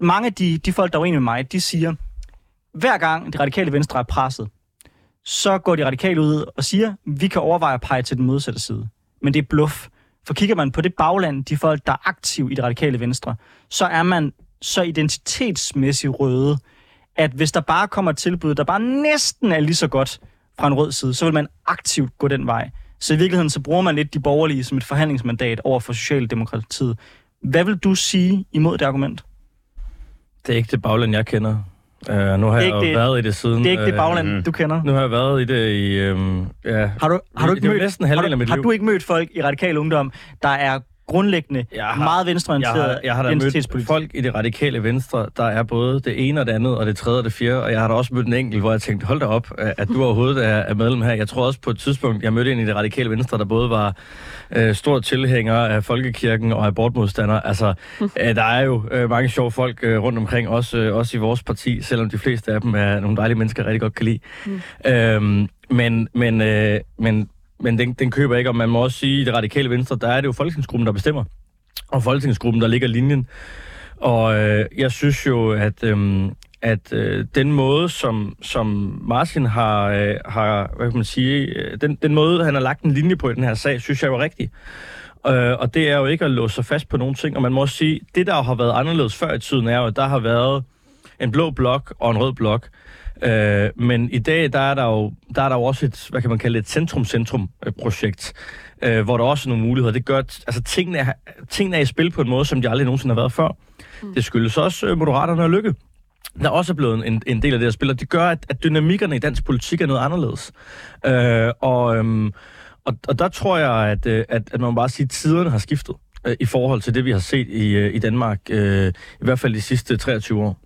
mange af de, de folk, der er uenige med mig, de siger, hver gang det radikale venstre er presset, så går de radikale ud og siger, vi kan overveje at pege til den modsatte side. Men det er bluff. For kigger man på det bagland, de folk, der er aktive i det radikale venstre, så er man så identitetsmæssigt røde, at hvis der bare kommer et tilbud, der bare næsten er lige så godt fra en rød side, så vil man aktivt gå den vej. Så i virkeligheden så bruger man lidt de borgerlige som et forhandlingsmandat over for Socialdemokratiet. Hvad vil du sige imod det argument? Det er ikke det bagland, jeg kender. Uh, nu har Det jeg det- været i det siden... Det er ikke det øh, bagland, mm. du kender. Nu har jeg været i det i... Um, ja. Har du, har du Det ikke jo mødt, næsten har, halvdelen af mit har liv. du ikke mødt folk i radikal ungdom, der er grundlæggende Jeg har- meget Jeg venstreorienteret har, jeg har da mødt folk i det radikale venstre, der er både det ene og det andet, og det tredje og det fjerde, og jeg har da også mødt en enkelt, hvor jeg tænkte, hold da op, at du overhovedet er, er medlem her. Jeg tror også på et tidspunkt, jeg mødte en i det radikale venstre, der både var øh, stor tilhænger af folkekirken og abortmodstander. Altså, øh, der er jo øh, mange sjove folk øh, rundt omkring, også, øh, også i vores parti, selvom de fleste af dem er nogle dejlige mennesker, jeg rigtig godt kan lide. Mm. Øhm, men, men, øh, men, men den, den køber ikke, og man må også sige, at i det radikale venstre, der er det jo folketingsgruppen, der bestemmer og folketingsgruppen, der ligger linjen. Og øh, jeg synes jo, at, øh, at øh, den måde, som, som Martin har, øh, har, hvad kan man sige, øh, den, den måde, han har lagt en linje på i den her sag, synes jeg var rigtig. Øh, og det er jo ikke at låse sig fast på nogen ting, og man må også sige, det der har været anderledes før i tiden, er jo, at der har været en blå blok og en rød blok. Øh, men i dag, der er der jo, der er der jo også et, hvad kan man kalde et centrum-centrum-projekt, øh, hvor der også er nogle muligheder. Det gør, altså, tingene, er, tingene er i spil på en måde, som de aldrig nogensinde har været før. Mm. Det skyldes også øh, Moderaterne og Lykke der også er blevet en, en del af det her spil, og det gør, at, at dynamikkerne i dansk politik er noget anderledes. Øh, og, øhm, og, og der tror jeg, at, øh, at, at man bare sige, at tiderne har skiftet øh, i forhold til det, vi har set i, øh, i Danmark, øh, i hvert fald de sidste 23 år.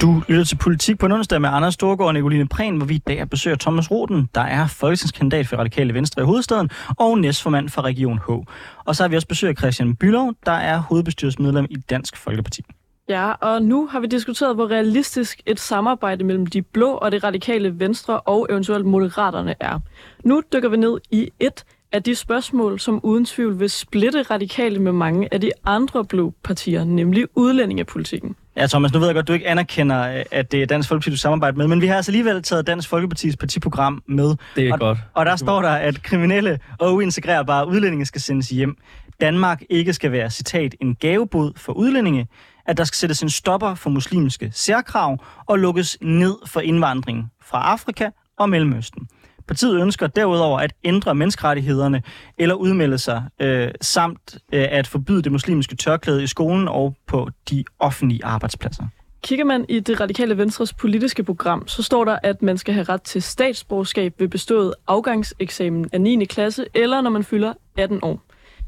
Du lytter til Politik på en onsdag med Anders Storgård og Nicoline Prehn, hvor vi i dag besøger Thomas Roden, der er folketingskandidat for Radikale Venstre i hovedstaden og næstformand for Region H. Og så har vi også besøg af Christian Bylov, der er hovedbestyrelsesmedlem i Dansk Folkeparti. Ja, og nu har vi diskuteret, hvor realistisk et samarbejde mellem de blå og det radikale venstre og eventuelt moderaterne er. Nu dykker vi ned i et af de spørgsmål, som uden tvivl vil splitte radikale med mange af de andre blå partier, nemlig udlændingepolitikken. Ja, Thomas, nu ved jeg godt, at du ikke anerkender, øh, at det er Dansk Folkeparti, du samarbejder med, men vi har altså alligevel taget Dansk Folkepartis partiprogram med. Det er og, godt. Og der står der, at kriminelle og uintegrerbare udlændinge skal sendes hjem. Danmark ikke skal være, citat, en gavebod for udlændinge, at der skal sættes en stopper for muslimske særkrav og lukkes ned for indvandring fra Afrika og Mellemøsten. Partiet ønsker derudover at ændre menneskerettighederne eller udmelde sig, øh, samt øh, at forbyde det muslimske tørklæde i skolen og på de offentlige arbejdspladser. Kigger man i det radikale venstres politiske program, så står der, at man skal have ret til statsborgerskab ved bestået afgangseksamen af 9. klasse, eller når man fylder 18 år.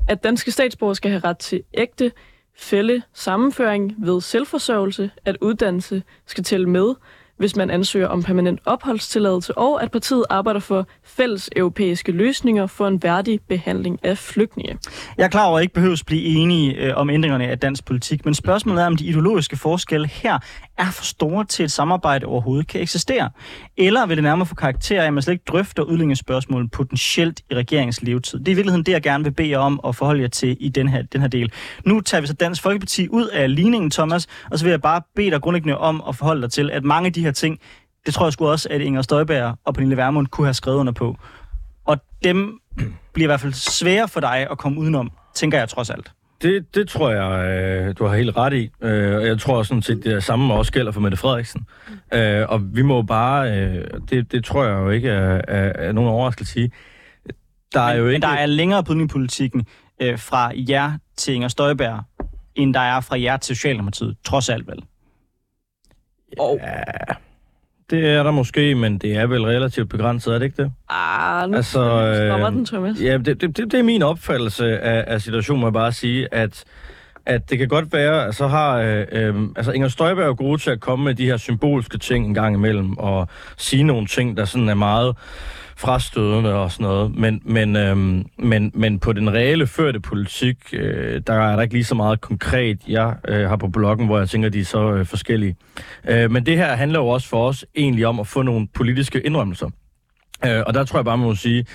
At danske statsborgere skal have ret til ægte fælde sammenføring ved selvforsørgelse, at uddannelse skal tælle med, hvis man ansøger om permanent opholdstilladelse, og at partiet arbejder for fælles europæiske løsninger for en værdig behandling af flygtninge. Jeg er klar over, at ikke behøves blive enige øh, om ændringerne af dansk politik, men spørgsmålet er, om de ideologiske forskelle her er for store til, et samarbejde overhovedet kan eksistere. Eller vil det nærmere få karakter af, at man slet ikke drøfter udlændingsspørgsmålet potentielt i regeringens levetid. Det er i virkeligheden det, jeg gerne vil bede jer om at forholde jer til i den her, den her del. Nu tager vi så Dansk Folkeparti ud af ligningen, Thomas, og så vil jeg bare bede dig grundlæggende om at forholde dig til, at mange af de her ting, det tror jeg sgu også, at Inger Støjberg og Pernille Vermund kunne have skrevet under på. Og dem bliver i hvert fald svære for dig at komme udenom, tænker jeg trods alt. Det, det tror jeg, øh, du har helt ret i. Øh, og jeg tror sådan set, det samme også gælder for Mette Frederiksen. Øh, og vi må bare, det, det tror jeg jo ikke er, er, er nogen overraskelse at sige, der er men, jo ikke... men der er længere øh, fra jer til Inger Støjberg, end der er fra jer til Socialdemokratiet, trods alt vel. Og Ja, det er der måske, men det er vel relativt begrænset, er det ikke det? ah, nu Altså, øh, den, Thomas. Ja, det, det, det, det er min opfattelse af, af situationen, må jeg bare sige, at, at det kan godt være, at så har øh, øh, altså Inger Støjberg er jo god til at komme med de her symbolske ting en gang imellem, og sige nogle ting, der sådan er meget frastødende og sådan noget. Men, men, øhm, men, men på den reelle førte politik, øh, der er der ikke lige så meget konkret, jeg øh, har på bloggen, hvor jeg tænker, de er så øh, forskellige. Øh, men det her handler jo også for os egentlig om at få nogle politiske indrømmelser. Øh, og der tror jeg bare, man må sige,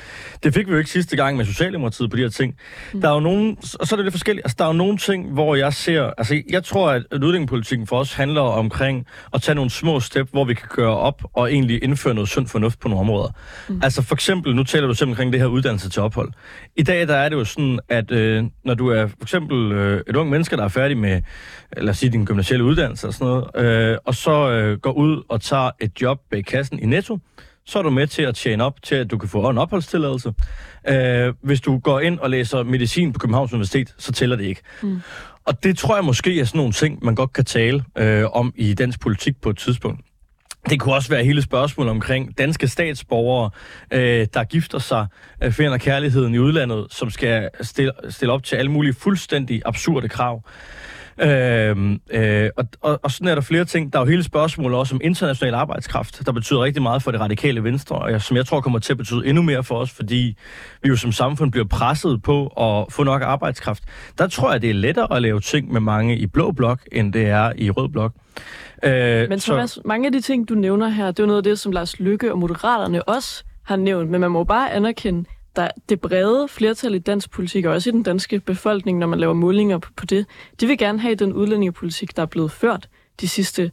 det fik vi jo ikke sidste gang med Socialdemokratiet på de her ting. Mm. Der er jo nogen, og så er det lidt forskelligt, altså der er jo nogle ting, hvor jeg ser, altså jeg tror, at udviklingspolitikken for os handler omkring at tage nogle små step, hvor vi kan gøre op og egentlig indføre noget sund fornuft på nogle områder. Mm. Altså for eksempel, nu taler du simpelthen omkring det her uddannelse til ophold. I dag der er det jo sådan, at øh, når du er for eksempel øh, et ung menneske, der er færdig med, lad os sige, din gymnasielle uddannelse og sådan noget, øh, og så øh, går ud og tager et job bag kassen i Netto, så er du med til at tjene op til, at du kan få en opholdstilladelse. Øh, hvis du går ind og læser medicin på Københavns Universitet, så tæller det ikke. Mm. Og det tror jeg måske er sådan nogle ting, man godt kan tale øh, om i dansk politik på et tidspunkt. Det kunne også være hele spørgsmålet omkring danske statsborgere, øh, der gifter sig, øh, finder kærligheden i udlandet, som skal stille, stille op til alle mulige fuldstændig absurde krav. Øh, øh, og, og, og sådan er der flere ting. Der er jo hele spørgsmålet også om international arbejdskraft, der betyder rigtig meget for det radikale venstre, og jeg, som jeg tror kommer til at betyde endnu mere for os, fordi vi jo som samfund bliver presset på at få nok arbejdskraft. Der tror jeg, det er lettere at lave ting med mange i blå blok, end det er i rød blok. Øh, Men Thomas, så... mange af de ting, du nævner her, det er jo noget af det, som Lars Lykke og Moderaterne også har nævnt, men man må bare anerkende, der, det brede flertal i dansk politik, og også i den danske befolkning, når man laver målinger på, på det, de vil gerne have den udlændingepolitik, der er blevet ført de sidste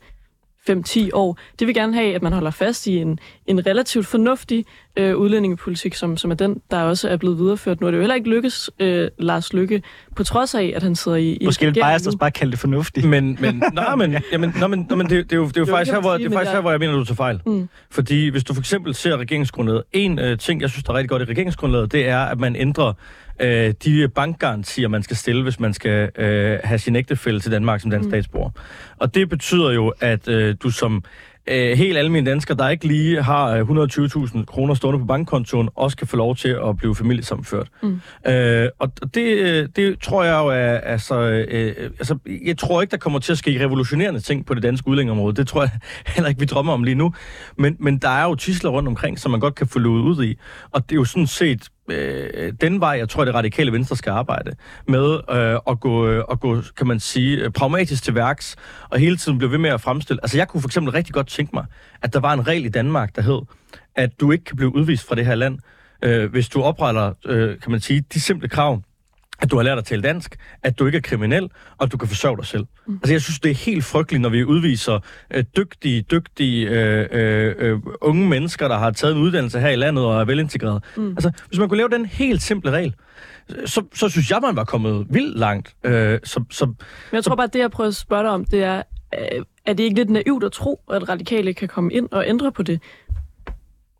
5-10 år. Det vil gerne have, at man holder fast i en, en relativt fornuftig øh, udlændingepolitik, som, som er den, der også er blevet videreført. Nu er det jo heller ikke lykkes, øh, Lars Lykke, på trods af, at han sidder i... i Måske vil Bias bare kalde det fornuftigt. Men, men, nej, men, jamen, nej, men, nej, men det, det, er jo, det er jo faktisk, her, hvor, det er faktisk her, hvor jeg mener, du tager fejl. Mm. Fordi hvis du for eksempel ser regeringsgrundlaget, en øh, ting, jeg synes, der er rigtig godt i regeringsgrundlaget, det er, at man ændrer øh, de bankgarantier, man skal stille, hvis man skal øh, have sin ægtefælde til Danmark som dansk mm. statsborger. Og det betyder jo, at øh, du som øh, helt almindelige dansker, der ikke lige har 120.000 øh, kroner stående på bankkontoen, også kan få lov til at blive familiesammenført. Mm. Øh, og det, det tror jeg jo er, altså, øh, altså, jeg tror ikke, der kommer til at ske revolutionerende ting på det danske udlændingområde. Det tror jeg heller ikke, vi drømmer om lige nu. Men, men der er jo tisler rundt omkring, som man godt kan få ud i. Og det er jo sådan set øh, den vej, jeg tror, det radikale venstre skal arbejde med øh, at, gå, øh, at gå, kan man sige, øh, pragmatisk til værks, og hele tiden blive ved med at fremstille. Altså, jeg kunne for eksempel rigtig godt tænke mig, at der var en regel i Danmark, der hed, at du ikke kan blive udvist fra det her land, øh, hvis du opretter, øh, kan man sige, de simple krav, at du har lært at tale dansk, at du ikke er kriminel, og at du kan forsørge dig selv. Mm. Altså, jeg synes, det er helt frygteligt, når vi udviser øh, dygtige, dygtige øh, øh, øh, unge mennesker, der har taget en uddannelse her i landet og er velintegreret. Mm. Altså, hvis man kunne lave den helt simple regel, så, så synes jeg, man var kommet vildt langt. Øh, så, så, Men jeg tror bare, at det, jeg prøver at spørge dig om, det er, øh, er det ikke lidt naivt at tro, at radikale kan komme ind og ændre på det?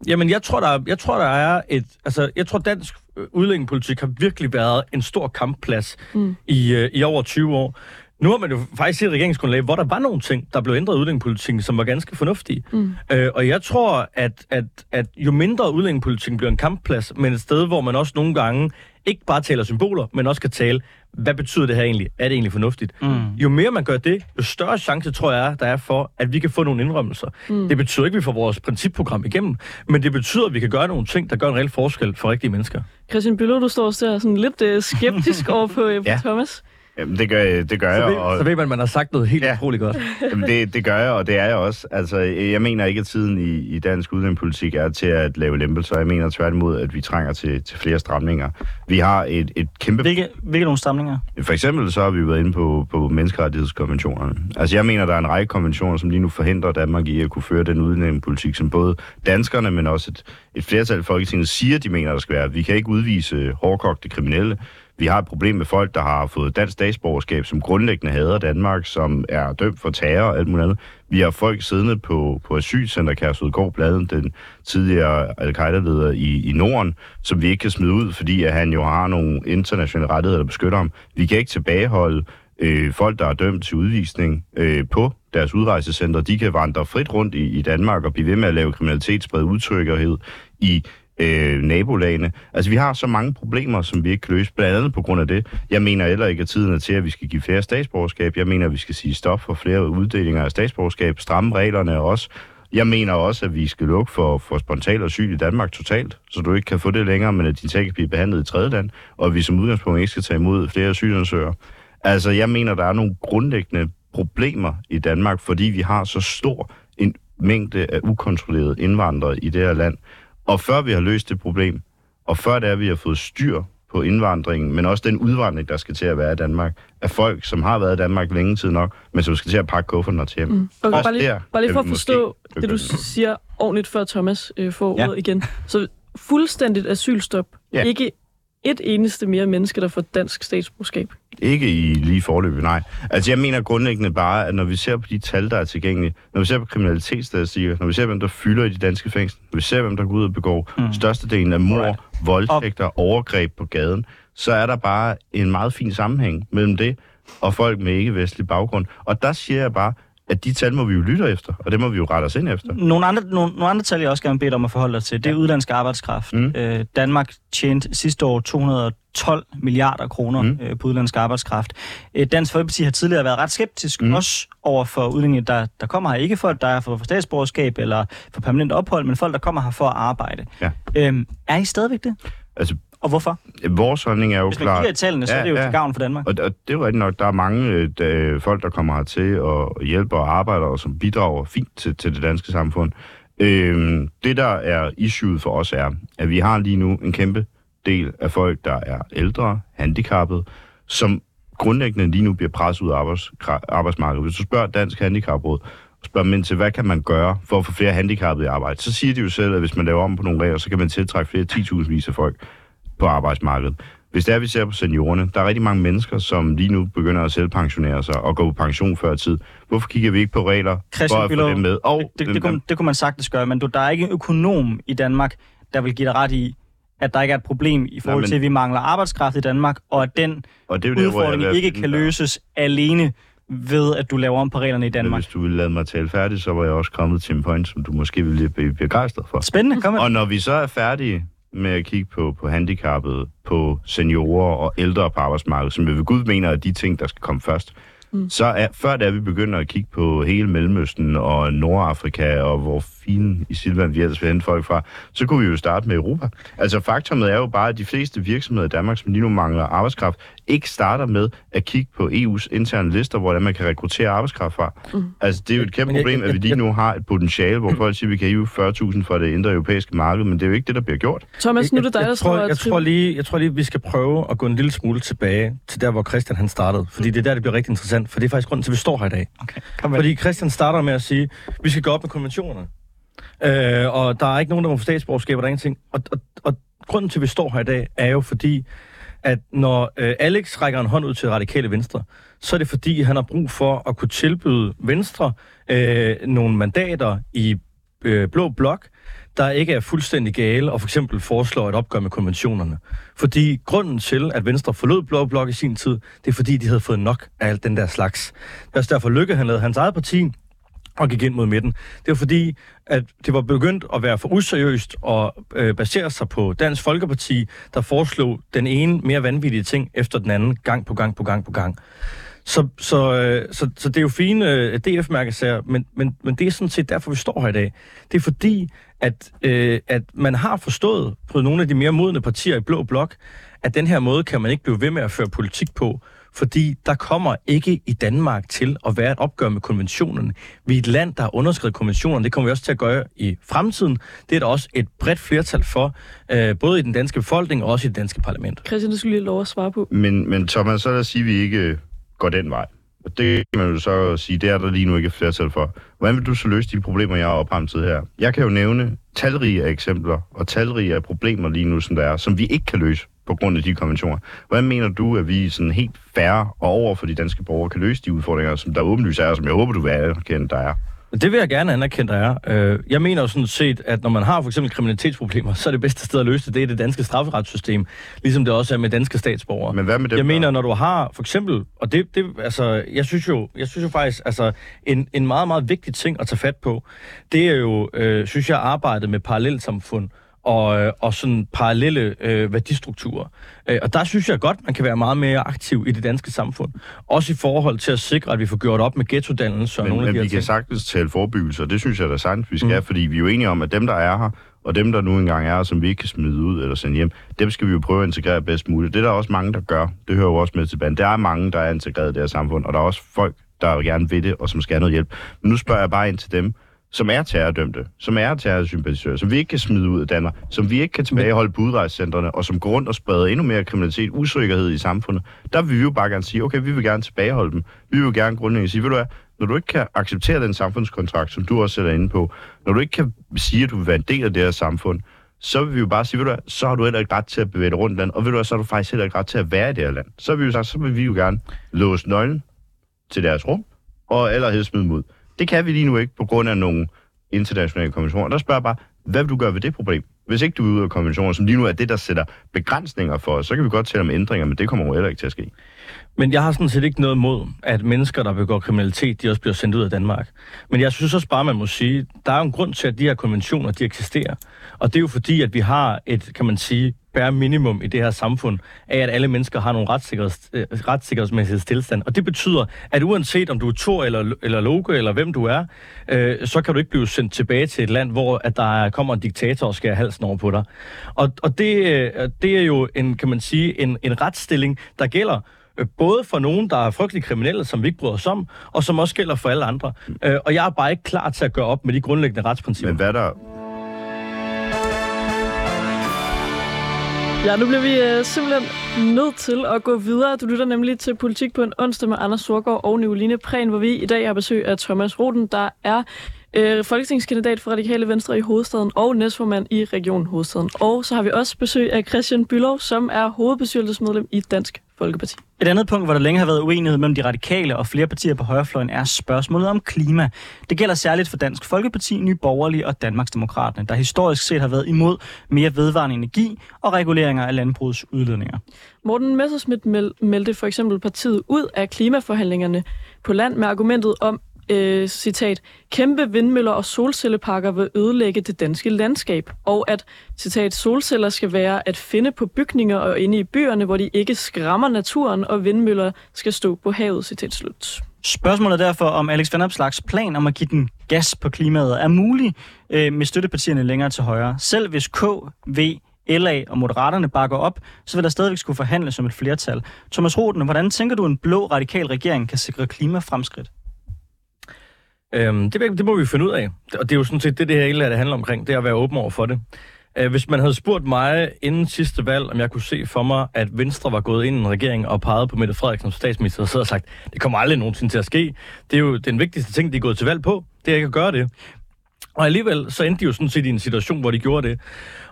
Jamen, jeg tror, der, jeg tror, der er et... Altså, jeg tror, dansk udlændingepolitik har virkelig været en stor kampplads mm. i, uh, i over 20 år. Nu har man jo faktisk set regeringsgrundlag, hvor der var nogle ting, der blev ændret i udlændingepolitikken, som var ganske fornuftige. Mm. Uh, og jeg tror, at, at, at jo mindre udlændingepolitikken bliver en kampplads, men et sted, hvor man også nogle gange ikke bare taler symboler, men også kan tale, hvad betyder det her egentlig? Er det egentlig fornuftigt? Mm. Jo mere man gør det, jo større chance tror jeg, der er for, at vi kan få nogle indrømmelser. Mm. Det betyder ikke, at vi får vores principprogram igennem, men det betyder, at vi kan gøre nogle ting, der gør en reel forskel for rigtige mennesker. Christian Bøller, du står og sådan lidt uh, skeptisk over på, uh, ja. Thomas. Jamen, det gør, det gør så jeg. Ved, og... Så ved man, at man har sagt noget helt ja. utroligt godt. Jamen, det, det gør jeg, og det er jeg også. Altså, jeg mener ikke, at tiden i, i dansk udlændingepolitik er til at lave lempelser. Jeg mener tværtimod, at vi trænger til, til flere stramninger. Vi har et, et kæmpe... Hvilke, hvilke nogle stramninger? For eksempel så har vi været inde på, på menneskerettighedskonventionerne. Altså, jeg mener, der er en række konventioner, som lige nu forhindrer Danmark i at kunne føre den udlændingepolitik, som både danskerne, men også et, et flertal i Folketinget siger, de mener, der skal være. Vi kan ikke udvise hårdkogte kriminelle. Vi har et problem med folk, der har fået dansk statsborgerskab, som grundlæggende hader Danmark, som er dømt for terror og alt muligt andet. Vi har folk siddende på, på asylcenter Kærsudgård Bladen, den tidligere al-Qaida-leder i, i Norden, som vi ikke kan smide ud, fordi at han jo har nogle internationale rettigheder, der beskytter ham. Vi kan ikke tilbageholde øh, folk, der er dømt til udvisning øh, på deres udrejsecenter. De kan vandre frit rundt i, i Danmark og blive ved med at lave kriminalitet, sprede utryggerhed i øh, nabolagene. Altså, vi har så mange problemer, som vi ikke kan løse, blandt andet på grund af det. Jeg mener heller ikke, at tiden er til, at vi skal give flere statsborgerskab. Jeg mener, at vi skal sige stop for flere uddelinger af statsborgerskab, stramme reglerne også. Jeg mener også, at vi skal lukke for, for spontan asyl i Danmark totalt, så du ikke kan få det længere, men at de sag kan blive behandlet i tredje land, og at vi som udgangspunkt ikke skal tage imod flere asylansøgere. Altså, jeg mener, der er nogle grundlæggende problemer i Danmark, fordi vi har så stor en mængde af ukontrollerede indvandrere i det her land. Og før vi har løst det problem, og før det er, at vi har fået styr på indvandringen, men også den udvandring, der skal til at være i Danmark, af folk, som har været i Danmark længe tid nok, men som skal til at pakke kufferten og til hjem. Mm. Okay, bare lige, der bare lige for at forstå det, du siger ordentligt, før Thomas øh, får Ja. ordet igen. Så fuldstændigt asylstop. Ja. Ikke et eneste mere menneske, der får dansk statsborgerskab. Ikke i lige forløbet, nej. Altså jeg mener grundlæggende bare, at når vi ser på de tal, der er tilgængelige, når vi ser på kriminalitetsstatistikker, når vi ser, hvem der fylder i de danske fængsler, når vi ser, hvem der går ud og begår mm. størstedelen af mor, Alright. voldtægter, overgreb på gaden, så er der bare en meget fin sammenhæng mellem det og folk med ikke-vestlig baggrund. Og der siger jeg bare, at de tal må vi jo lytte efter, og det må vi jo rette os ind efter. Nogle andre, nogle, nogle andre tal, jeg også gerne dig om at forholde dig til, det er udlandsk arbejdskraft. Mm. Øh, Danmark tjente sidste år 212 milliarder kroner Mm. øh, på udlandsk arbejdskraft. Øh, Dansk Folkeparti har tidligere været ret skeptisk, Mm. også over for udlændinge, der, der kommer her. Ikke folk, der er for, statsborgerskab eller for permanent ophold, men folk, der kommer her for at arbejde. Ja. Øhm, er I stadigvæk det? Altså, Og hvorfor? vores holdning er jo Hvis man kigger i tallene, så Ja, er det jo ja. til gavn for Danmark. Og, og det er jo rigtigt nok, der er mange øh, der, folk, der kommer hertil og hjælper og arbejder, og som bidrager fint til, til det danske samfund. Øhm, det, der er issueet for os, er, at vi har lige nu en kæmpe del af folk, der er ældre, handicappede, som grundlæggende lige nu bliver presset ud af arbejds, arbejdsmarkedet. Hvis du spørger Dansk Handicapråd, og spørger dem ind til, hvad kan man gøre for at få flere handicappede i arbejde, så siger de jo selv, at hvis man laver om på nogle regler, så kan man tiltrække flere 10.000 vis af folk på arbejdsmarkedet. Hvis det er, vi ser på seniorerne, der er rigtig mange mennesker, som lige nu begynder at selvpensionere sig og gå på pension før tid. Hvorfor kigger vi ikke på regler for Christian at få Bülow, dem med? Og det, det, det, kunne, det kunne man sagtens gøre, men du, der er ikke en økonom i Danmark, der vil give dig ret i, at der ikke er et problem i forhold men- til, at vi mangler arbejdskraft i Danmark, og at den og det er der, udfordring have ikke kan løses alene ved, at du laver om på reglerne i Men Danmark. hvis du ville lade mig tale færdig, så var jeg også kommet til en point, som du måske ville blive begejstret for. Spændende, kom med. Og når vi så er færdige med at kigge på, på handicappede, på seniorer og ældre på arbejdsmarkedet, som jeg ved Gud mener er de ting, der skal komme først, mm. så er, før da vi begynder at kigge på hele Mellemøsten og Nordafrika og hvor fine i Silvan vi ellers vil hente folk fra, så kunne vi jo starte med Europa. Altså faktummet er jo bare, at de fleste virksomheder i Danmark, som lige nu mangler arbejdskraft, ikke starter med at kigge på EU's interne lister, hvordan man kan rekruttere arbejdskraft fra. Mm. Altså det er jo et kæmpe jeg- problem, at vi lige nu har et potentiale, hvor folk siger, at vi kan hive 40.000 fra det indre europæiske marked, men det er jo ikke det, der bliver gjort. Thomas, nu er det dig, der jeg, står tror, jeg, tror lige, jeg tror lige, vi skal prøve at gå en lille smule tilbage til der, hvor Christian han startede. Fordi det er der, det bliver rigtig interessant. For det er faktisk grunden til, at vi står her i dag. Okay, kom. Fordi Christian starter med at sige, at vi skal gå op med konventionerne. Øh, og der er ikke nogen, der må få statsborgerskab, og der er ingenting. Og, og, og grunden til, at vi står her i dag, er jo fordi, at når øh, Alex rækker en hånd ud til radikale venstre, så er det fordi, han har brug for at kunne tilbyde Venstre øh, nogle mandater i øh, blå blok, der ikke er fuldstændig gale, og for eksempel foreslår et opgør med konventionerne. Fordi grunden til, at Venstre forlod blå blok i sin tid, det er fordi, de havde fået nok af alt den der slags. Det er også derfor Lykke, han lavede hans eget parti, og gik ind mod midten. Det var fordi, at det var begyndt at være for useriøst og øh, basere sig på Dansk Folkeparti, der foreslog den ene mere vanvittige ting efter den anden, gang på gang på gang på gang. Så, så, øh, så, så det er jo fine øh, DF-mærkesager, men, men, men det er sådan set derfor, vi står her i dag. Det er fordi, at, øh, at man har forstået på nogle af de mere modne partier i Blå Blok, at den her måde kan man ikke blive ved med at føre politik på, fordi der kommer ikke i Danmark til at være et opgør med konventionerne. Vi er et land, der har underskrevet konventionerne. Det kommer vi også til at gøre i fremtiden. Det er der også et bredt flertal for, øh, både i den danske befolkning og også i det danske parlament. Christian, du skulle lige lov at svare på. Men, men Thomas, så lad os sige, at vi ikke går den vej. Og det kan man jo så sige, det er der lige nu ikke flertal for. Hvordan vil du så løse de problemer, jeg har opremset her? Jeg kan jo nævne talrige af eksempler og talrige af problemer lige nu, som der er, som vi ikke kan løse på grund af de konventioner. Hvordan mener du, at vi sådan helt færre og over for de danske borgere kan løse de udfordringer, som der åbenlyst er, og som jeg håber, du vil anerkende, der er? Det vil jeg gerne anerkende, der er. Øh, Jeg mener jo sådan set, at når man har for eksempel kriminalitetsproblemer, så er det bedste sted at løse det, det er det danske strafferetssystem, ligesom det også er med danske statsborgere. Men hvad med dem, Jeg mener, når du har for eksempel, og det, det altså, jeg synes jo, jeg synes jo faktisk, altså, en, en meget, meget vigtig ting at tage fat på, det er jo, øh, synes jeg, arbejdet med parallelsamfund og, øh, og sådan parallelle øh, værdistrukturer. Øh, og der synes jeg godt, man kan være meget mere aktiv i det danske samfund. Også i forhold til at sikre, at vi får gjort op med ghettodannelse og Men, nogle af de her vi kan sagtens tale forebyggelse, og det synes jeg da sagtens, vi skal, mm. fordi vi er jo enige om, at dem, der er her, og dem, der nu engang er som vi ikke kan smide ud eller sende hjem, dem skal vi jo prøve at integrere bedst muligt. Det er der også mange, der gør. Det hører jo også med til banen. Der er mange, der er integreret i det her samfund, og der er også folk, der gerne vil det, og som skal have noget hjælp. Men nu spørger jeg bare ind til dem, som er terrordømte, som er terrorsympatisører, som vi ikke kan smide ud af Danmark, som vi ikke kan tilbageholde på udrejsecentrene, og som går rundt og spreder endnu mere kriminalitet, usikkerhed i samfundet, der vil vi jo bare gerne sige, okay, vi vil gerne tilbageholde dem. Vi vil gerne grundlæggende sige, ved du hvad, når du ikke kan acceptere den samfundskontrakt, som du også sætter inde på, når du ikke kan sige, at du vil være en del af det her samfund, så vil vi jo bare sige, ved du hvad, så har du heller ikke ret til at bevæge dig rundt land, og ved du hvad, så har du faktisk heller ikke ret til at være i det her land. Så vil vi jo, sagt, så vil vi jo gerne låse nøglen til deres rum, og allerhelst smide dem ud. Det kan vi lige nu ikke på grund af nogle internationale konventioner. Der spørger jeg bare, hvad vil du gøre ved det problem? Hvis ikke du er ude af konventioner, som lige nu er det, der sætter begrænsninger for os, så kan vi godt tale om ændringer, men det kommer jo heller ikke til at ske. Men jeg har sådan set ikke noget mod, at mennesker, der begår kriminalitet, de også bliver sendt ud af Danmark. Men jeg synes også bare, man må sige, der er jo en grund til, at de her konventioner, de eksisterer. Og det er jo fordi, at vi har et, kan man sige, bare minimum i det her samfund, af at alle mennesker har nogle retssikkerheds, øh, retssikkerhedsmæssige tilstand. Og det betyder, at uanset om du er to eller, eller Loke, eller hvem du er, øh, så kan du ikke blive sendt tilbage til et land, hvor at der kommer en diktator og skærer halsen over på dig. Og, og det, øh, det er jo en, kan man sige, en, en retsstilling, der gælder øh, både for nogen, der er frygtelig kriminelle, som vi ikke bryder os om, og som også gælder for alle andre. Øh, og jeg er bare ikke klar til at gøre op med de grundlæggende retsprincipper. Men hvad der... Ja, nu bliver vi øh, simpelthen nødt til at gå videre. Du lytter nemlig til Politik på en onsdag med Anders Sorgård og Nicoline Prehn, hvor vi i dag har besøg af Thomas Roden, der er øh, folketingskandidat for Radikale Venstre i hovedstaden og næstformand i Region Hovedstaden. Og så har vi også besøg af Christian Bylov, som er hovedbestyrelsesmedlem i Dansk Folkeparti. Et andet punkt, hvor der længe har været uenighed mellem de radikale og flere partier på højrefløjen, er spørgsmålet om klima. Det gælder særligt for Dansk Folkeparti, Nye Borgerlige og Danmarksdemokraterne, der historisk set har været imod mere vedvarende energi og reguleringer af landbrugets udledninger. Morten Messerschmidt meldte for eksempel partiet ud af klimaforhandlingerne på land med argumentet om, øh, citat, kæmpe vindmøller og solcelleparker vil ødelægge det danske landskab, og at, citat, solceller skal være at finde på bygninger og inde i byerne, hvor de ikke skræmmer naturen, og vindmøller skal stå på havet, citat slut. Spørgsmålet er derfor, om Alex Van Opslags plan om at give den gas på klimaet er mulig øh, med støttepartierne længere til højre. Selv hvis K, V, LA og Moderaterne bakker op, så vil der stadigvæk skulle forhandles som et flertal. Thomas Roden, hvordan tænker du, en blå radikal regering kan sikre klimafremskridt? Øhm, det, det må vi finde ud af. Og det er jo sådan set det, det her hele det handler omkring. Det er at være åben over for det. Øh, hvis man havde spurgt mig inden sidste valg, om jeg kunne se for mig, at Venstre var gået ind i en regering og peget på Mette Frederiksen som statsminister, så havde jeg sagt, det kommer aldrig nogensinde til at ske. Det er jo den vigtigste ting, de er gået til valg på. Det er ikke at gøre det. Og alligevel så endte de jo sådan set i en situation, hvor de gjorde det.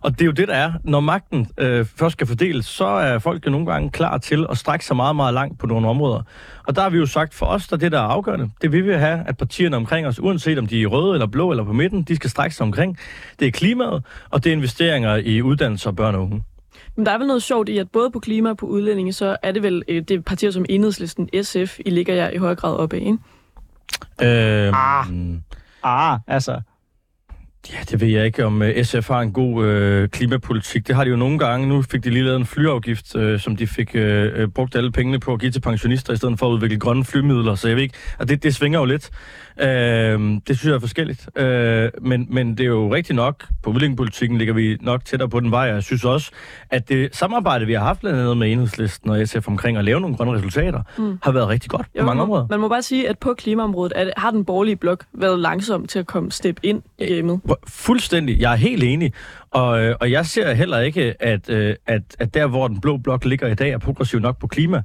Og det er jo det, der er. Når magten øh, først skal fordeles, så er folk jo nogle gange klar til at strække sig meget, meget langt på nogle områder. Og der har vi jo sagt for os, der det, der er afgørende, det vil vi have, at partierne omkring os, uanset om de er røde eller blå eller på midten, de skal strække sig omkring. Det er klimaet, og det er investeringer i uddannelse og børn og unge. Men der er vel noget sjovt i, at både på klima og på udlændinge, så er det vel øh, det partier som Enhedslisten, SF, I ligger jeg i høj grad op af, ikke? Øh, Ah. Ah, altså, Ja, det ved jeg ikke, om øh, SF har en god øh, klimapolitik. Det har de jo nogle gange. Nu fik de lige lavet en flyafgift, øh, som de fik øh, øh brugt alle pengene på at give til pensionister, i stedet for at udvikle grønne flymidler. Så jeg ved ikke, og det, det svinger jo lidt. Øh, det synes jeg er forskelligt. Øh, men, men det er jo rigtigt nok, på udlændingepolitikken ligger vi nok tættere på den vej. Jeg synes også, at det samarbejde, vi har haft blandt andet med Enhedslisten og SF omkring at lave nogle grønne resultater, mm. har været rigtig godt på mange områder. Man må bare sige, at på klimaområdet at, har den borgerlige blok været langsom til at komme step ind i gamet. Fuldstændig. Jeg er helt enig. Og, øh, og jeg ser heller ikke, at, øh, at, at der, hvor den blå blok ligger i dag, er progressiv nok på klima.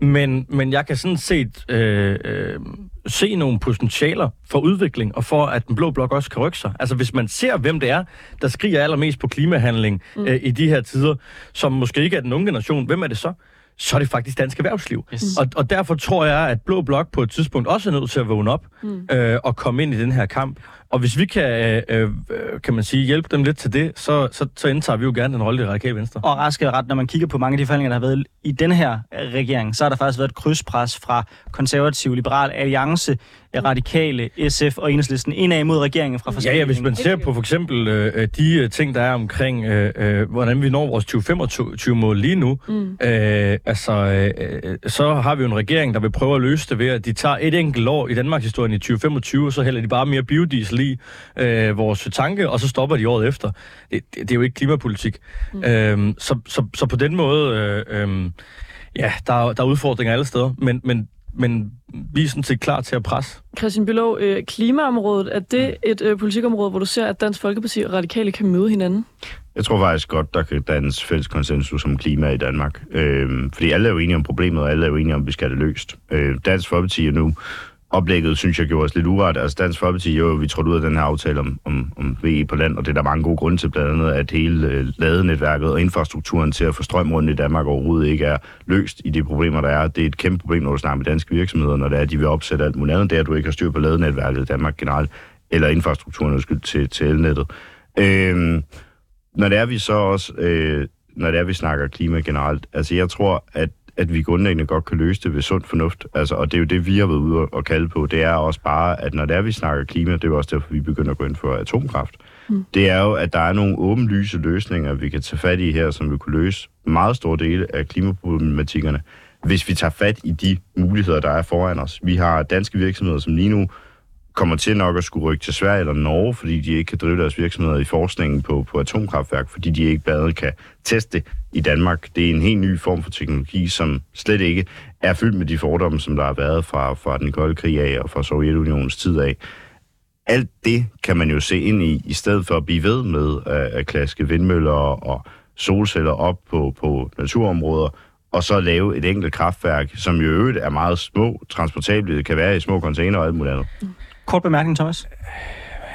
Men, men jeg kan sådan set øh, øh, se nogle potentialer for udvikling, og for, at den blå blok også kan rykke sig. Altså, hvis man ser, hvem det er, der skriger allermest på klimahandling mm. øh, i de her tider, som måske ikke er den unge generation, hvem er det så? så er det faktisk dansk erhvervsliv. Yes. Og, og derfor tror jeg, at Blå Blok på et tidspunkt også er nødt til at vågne op mm. øh, og komme ind i den her kamp. Og hvis vi kan, øh, øh, kan man sige, hjælpe dem lidt til det, så, så, så indtager vi jo gerne den rolle i Radikale Venstre. Og rask ret, når man kigger på mange af de forhandlinger, der har været i den her regering, så har der faktisk været et krydspres fra konservativ, liberal alliance, radikale, SF og enhedslisten indad mod regeringen fra forskellige... Ja, ja, hvis man ser på for eksempel øh, de ting, der er omkring, øh, øh, hvordan vi når vores 2025-mål lige nu, mm. øh, altså, øh, så har vi jo en regering, der vil prøve at løse det ved, at de tager et enkelt år i Danmarks historie i 2025, og så hælder de bare mere biodiesel i øh, vores tanke, og så stopper de året efter. Det, det, det er jo ikke klimapolitik. Mm. Øh, så, så, så på den måde... Øh, øh, Ja, der er, der er udfordringer alle steder, men, men men vi er sådan set klar til at presse. Christian Bylov, øh, klimaområdet, er det et øh, politikområde, hvor du ser, at Dansk Folkeparti og Radikale kan møde hinanden? Jeg tror faktisk godt, der kan dannes fælles konsensus om klima i Danmark. Øh, fordi alle er jo enige om problemet, og alle er jo enige om, at vi skal have det løst. Øh, Dansk Folkeparti er nu oplægget, synes jeg, gjorde os lidt uret. Altså Dansk Folkeparti, jo, vi trådte ud af den her aftale om, om, om VE på land, og det er der mange gode grunde til, blandt andet, at hele øh, ladenetværket og infrastrukturen til at få strøm rundt i Danmark overhovedet ikke er løst i de problemer, der er. Det er et kæmpe problem, når du snakker med danske virksomheder, når det er, at de vil opsætte alt muligt andet. Det er, at du ikke har styr på ladenetværket i Danmark generelt, eller infrastrukturen undskyld, til, til elnettet. Øh, når det er, vi så også... Øh, når det er, vi snakker klima generelt. Altså, jeg tror, at at vi grundlæggende godt kan løse det ved sund fornuft. Altså, og det er jo det, vi har været ude og kalde på. Det er også bare, at når det er, vi snakker klima, det er jo også derfor, vi begynder at gå ind for atomkraft. Mm. Det er jo, at der er nogle åbenlyse løsninger, vi kan tage fat i her, som vi kunne løse meget store dele af klimaproblematikkerne, hvis vi tager fat i de muligheder, der er foran os. Vi har danske virksomheder, som lige nu kommer til nok at skulle rykke til Sverige eller Norge, fordi de ikke kan drive deres virksomheder i forskningen på, på atomkraftværk, fordi de ikke bare kan teste i Danmark. Det er en helt ny form for teknologi, som slet ikke er fyldt med de fordomme, som der har været fra, fra den kolde krig af og fra Sovjetunionens tid af. Alt det kan man jo se ind i, i stedet for at blive ved med at, at klaske vindmøller og solceller op på, på naturområder, og så lave et enkelt kraftværk, som i øvrigt er meget små, transportable, kan være i små container og alt muligt andet. Mm. Kort bemærkning, Thomas.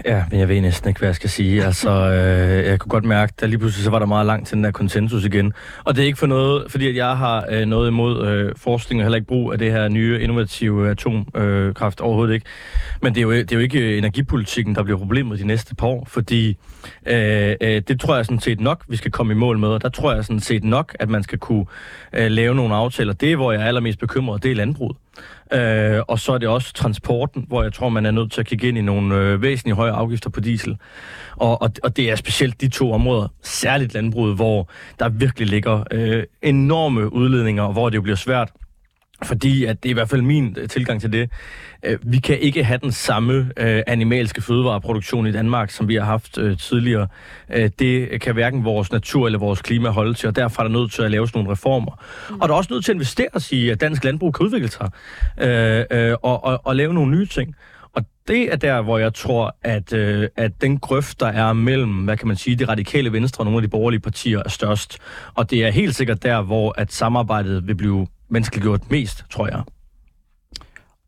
Ja, men jeg ved næsten ikke, hvad jeg skal sige. Altså, øh, jeg kunne godt mærke, at lige pludselig så var der meget langt til den der konsensus igen. Og det er ikke for noget, fordi at jeg har øh, noget imod øh, forskning og heller ikke brug af det her nye innovative atomkraft øh, overhovedet ikke. Men det er, jo, det er jo ikke energipolitikken, der bliver problemet de næste par år, fordi øh, øh, det tror jeg sådan set nok, vi skal komme i mål med. Og der tror jeg sådan set nok, at man skal kunne øh, lave nogle aftaler. Det, hvor jeg er allermest bekymret, det er landbruget. Øh, og så er det også transporten, hvor jeg tror, man er nødt til at kigge ind i nogle øh, væsentligt høje afgifter på diesel. Og, og, og det er specielt de to områder, særligt landbruget, hvor der virkelig ligger øh, enorme udledninger, og hvor det jo bliver svært fordi at det er i hvert fald min øh, tilgang til det. Øh, vi kan ikke have den samme øh, animalske fødevareproduktion i Danmark, som vi har haft øh, tidligere. Det kan hverken vores natur eller vores klima holde til, og derfor er der nødt til at lave sådan nogle reformer. Mm. Og der er også nødt til at investere i, at dansk landbrug kan udvikle sig øh, øh, og, og, og lave nogle nye ting. Og det er der, hvor jeg tror, at, øh, at den grøft, der er mellem, hvad kan man sige, det radikale venstre og nogle af de borgerlige partier er størst. Og det er helt sikkert der, hvor at samarbejdet vil blive menneskeliggjort mest, tror jeg.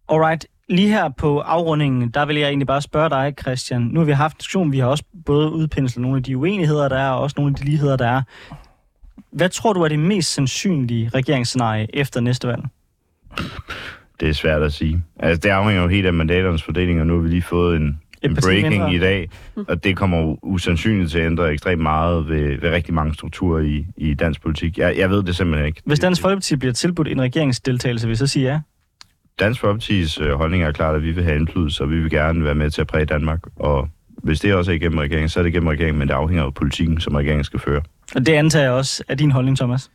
Alright. Lige her på afrundingen, der vil jeg egentlig bare spørge dig, Christian. Nu har vi haft en diskussion, vi har også både udpenslet nogle af de uenigheder, der er, og også nogle af de ligheder, der er. Hvad tror du er det mest sandsynlige regeringsscenarie efter næste valg? Det er svært at sige. Altså, det afhænger jo helt af mandaternes fordeling, og nu har vi lige fået en, en breaking mindre. i dag, og det kommer usandsynligt til at ændre ekstremt meget ved, ved rigtig mange strukturer i, i dansk politik. Jeg, jeg ved det simpelthen ikke. Hvis Dansk Folkeparti bliver tilbudt en regeringsdeltagelse, vil så sige ja? Dansk Folkepartis øh, holdning er klart, at vi vil have indflydelse, og vi vil gerne være med til at præge Danmark. Og hvis det også er igennem regeringen, så er det igennem regeringen, men det afhænger af politikken, som regeringen skal føre. Og det antager jeg også er din holdning, Thomas?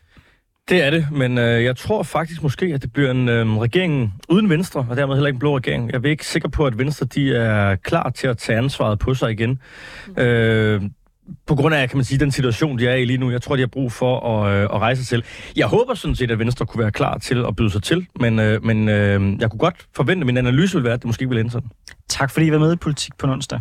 Det er det, men øh, jeg tror faktisk måske, at det bliver en øh, regering uden Venstre, og dermed heller ikke en blå regering. Jeg er ikke sikker på, at Venstre de er klar til at tage ansvaret på sig igen. Mm. Øh, på grund af, kan man sige, den situation, de er i lige nu. Jeg tror, de har brug for at, øh, at rejse sig selv. Jeg håber sådan set, at Venstre kunne være klar til at byde sig til, men, øh, men øh, jeg kunne godt forvente, at min analyse ville være, at det måske ville ende sådan. Tak fordi I var med i Politik på onsdag.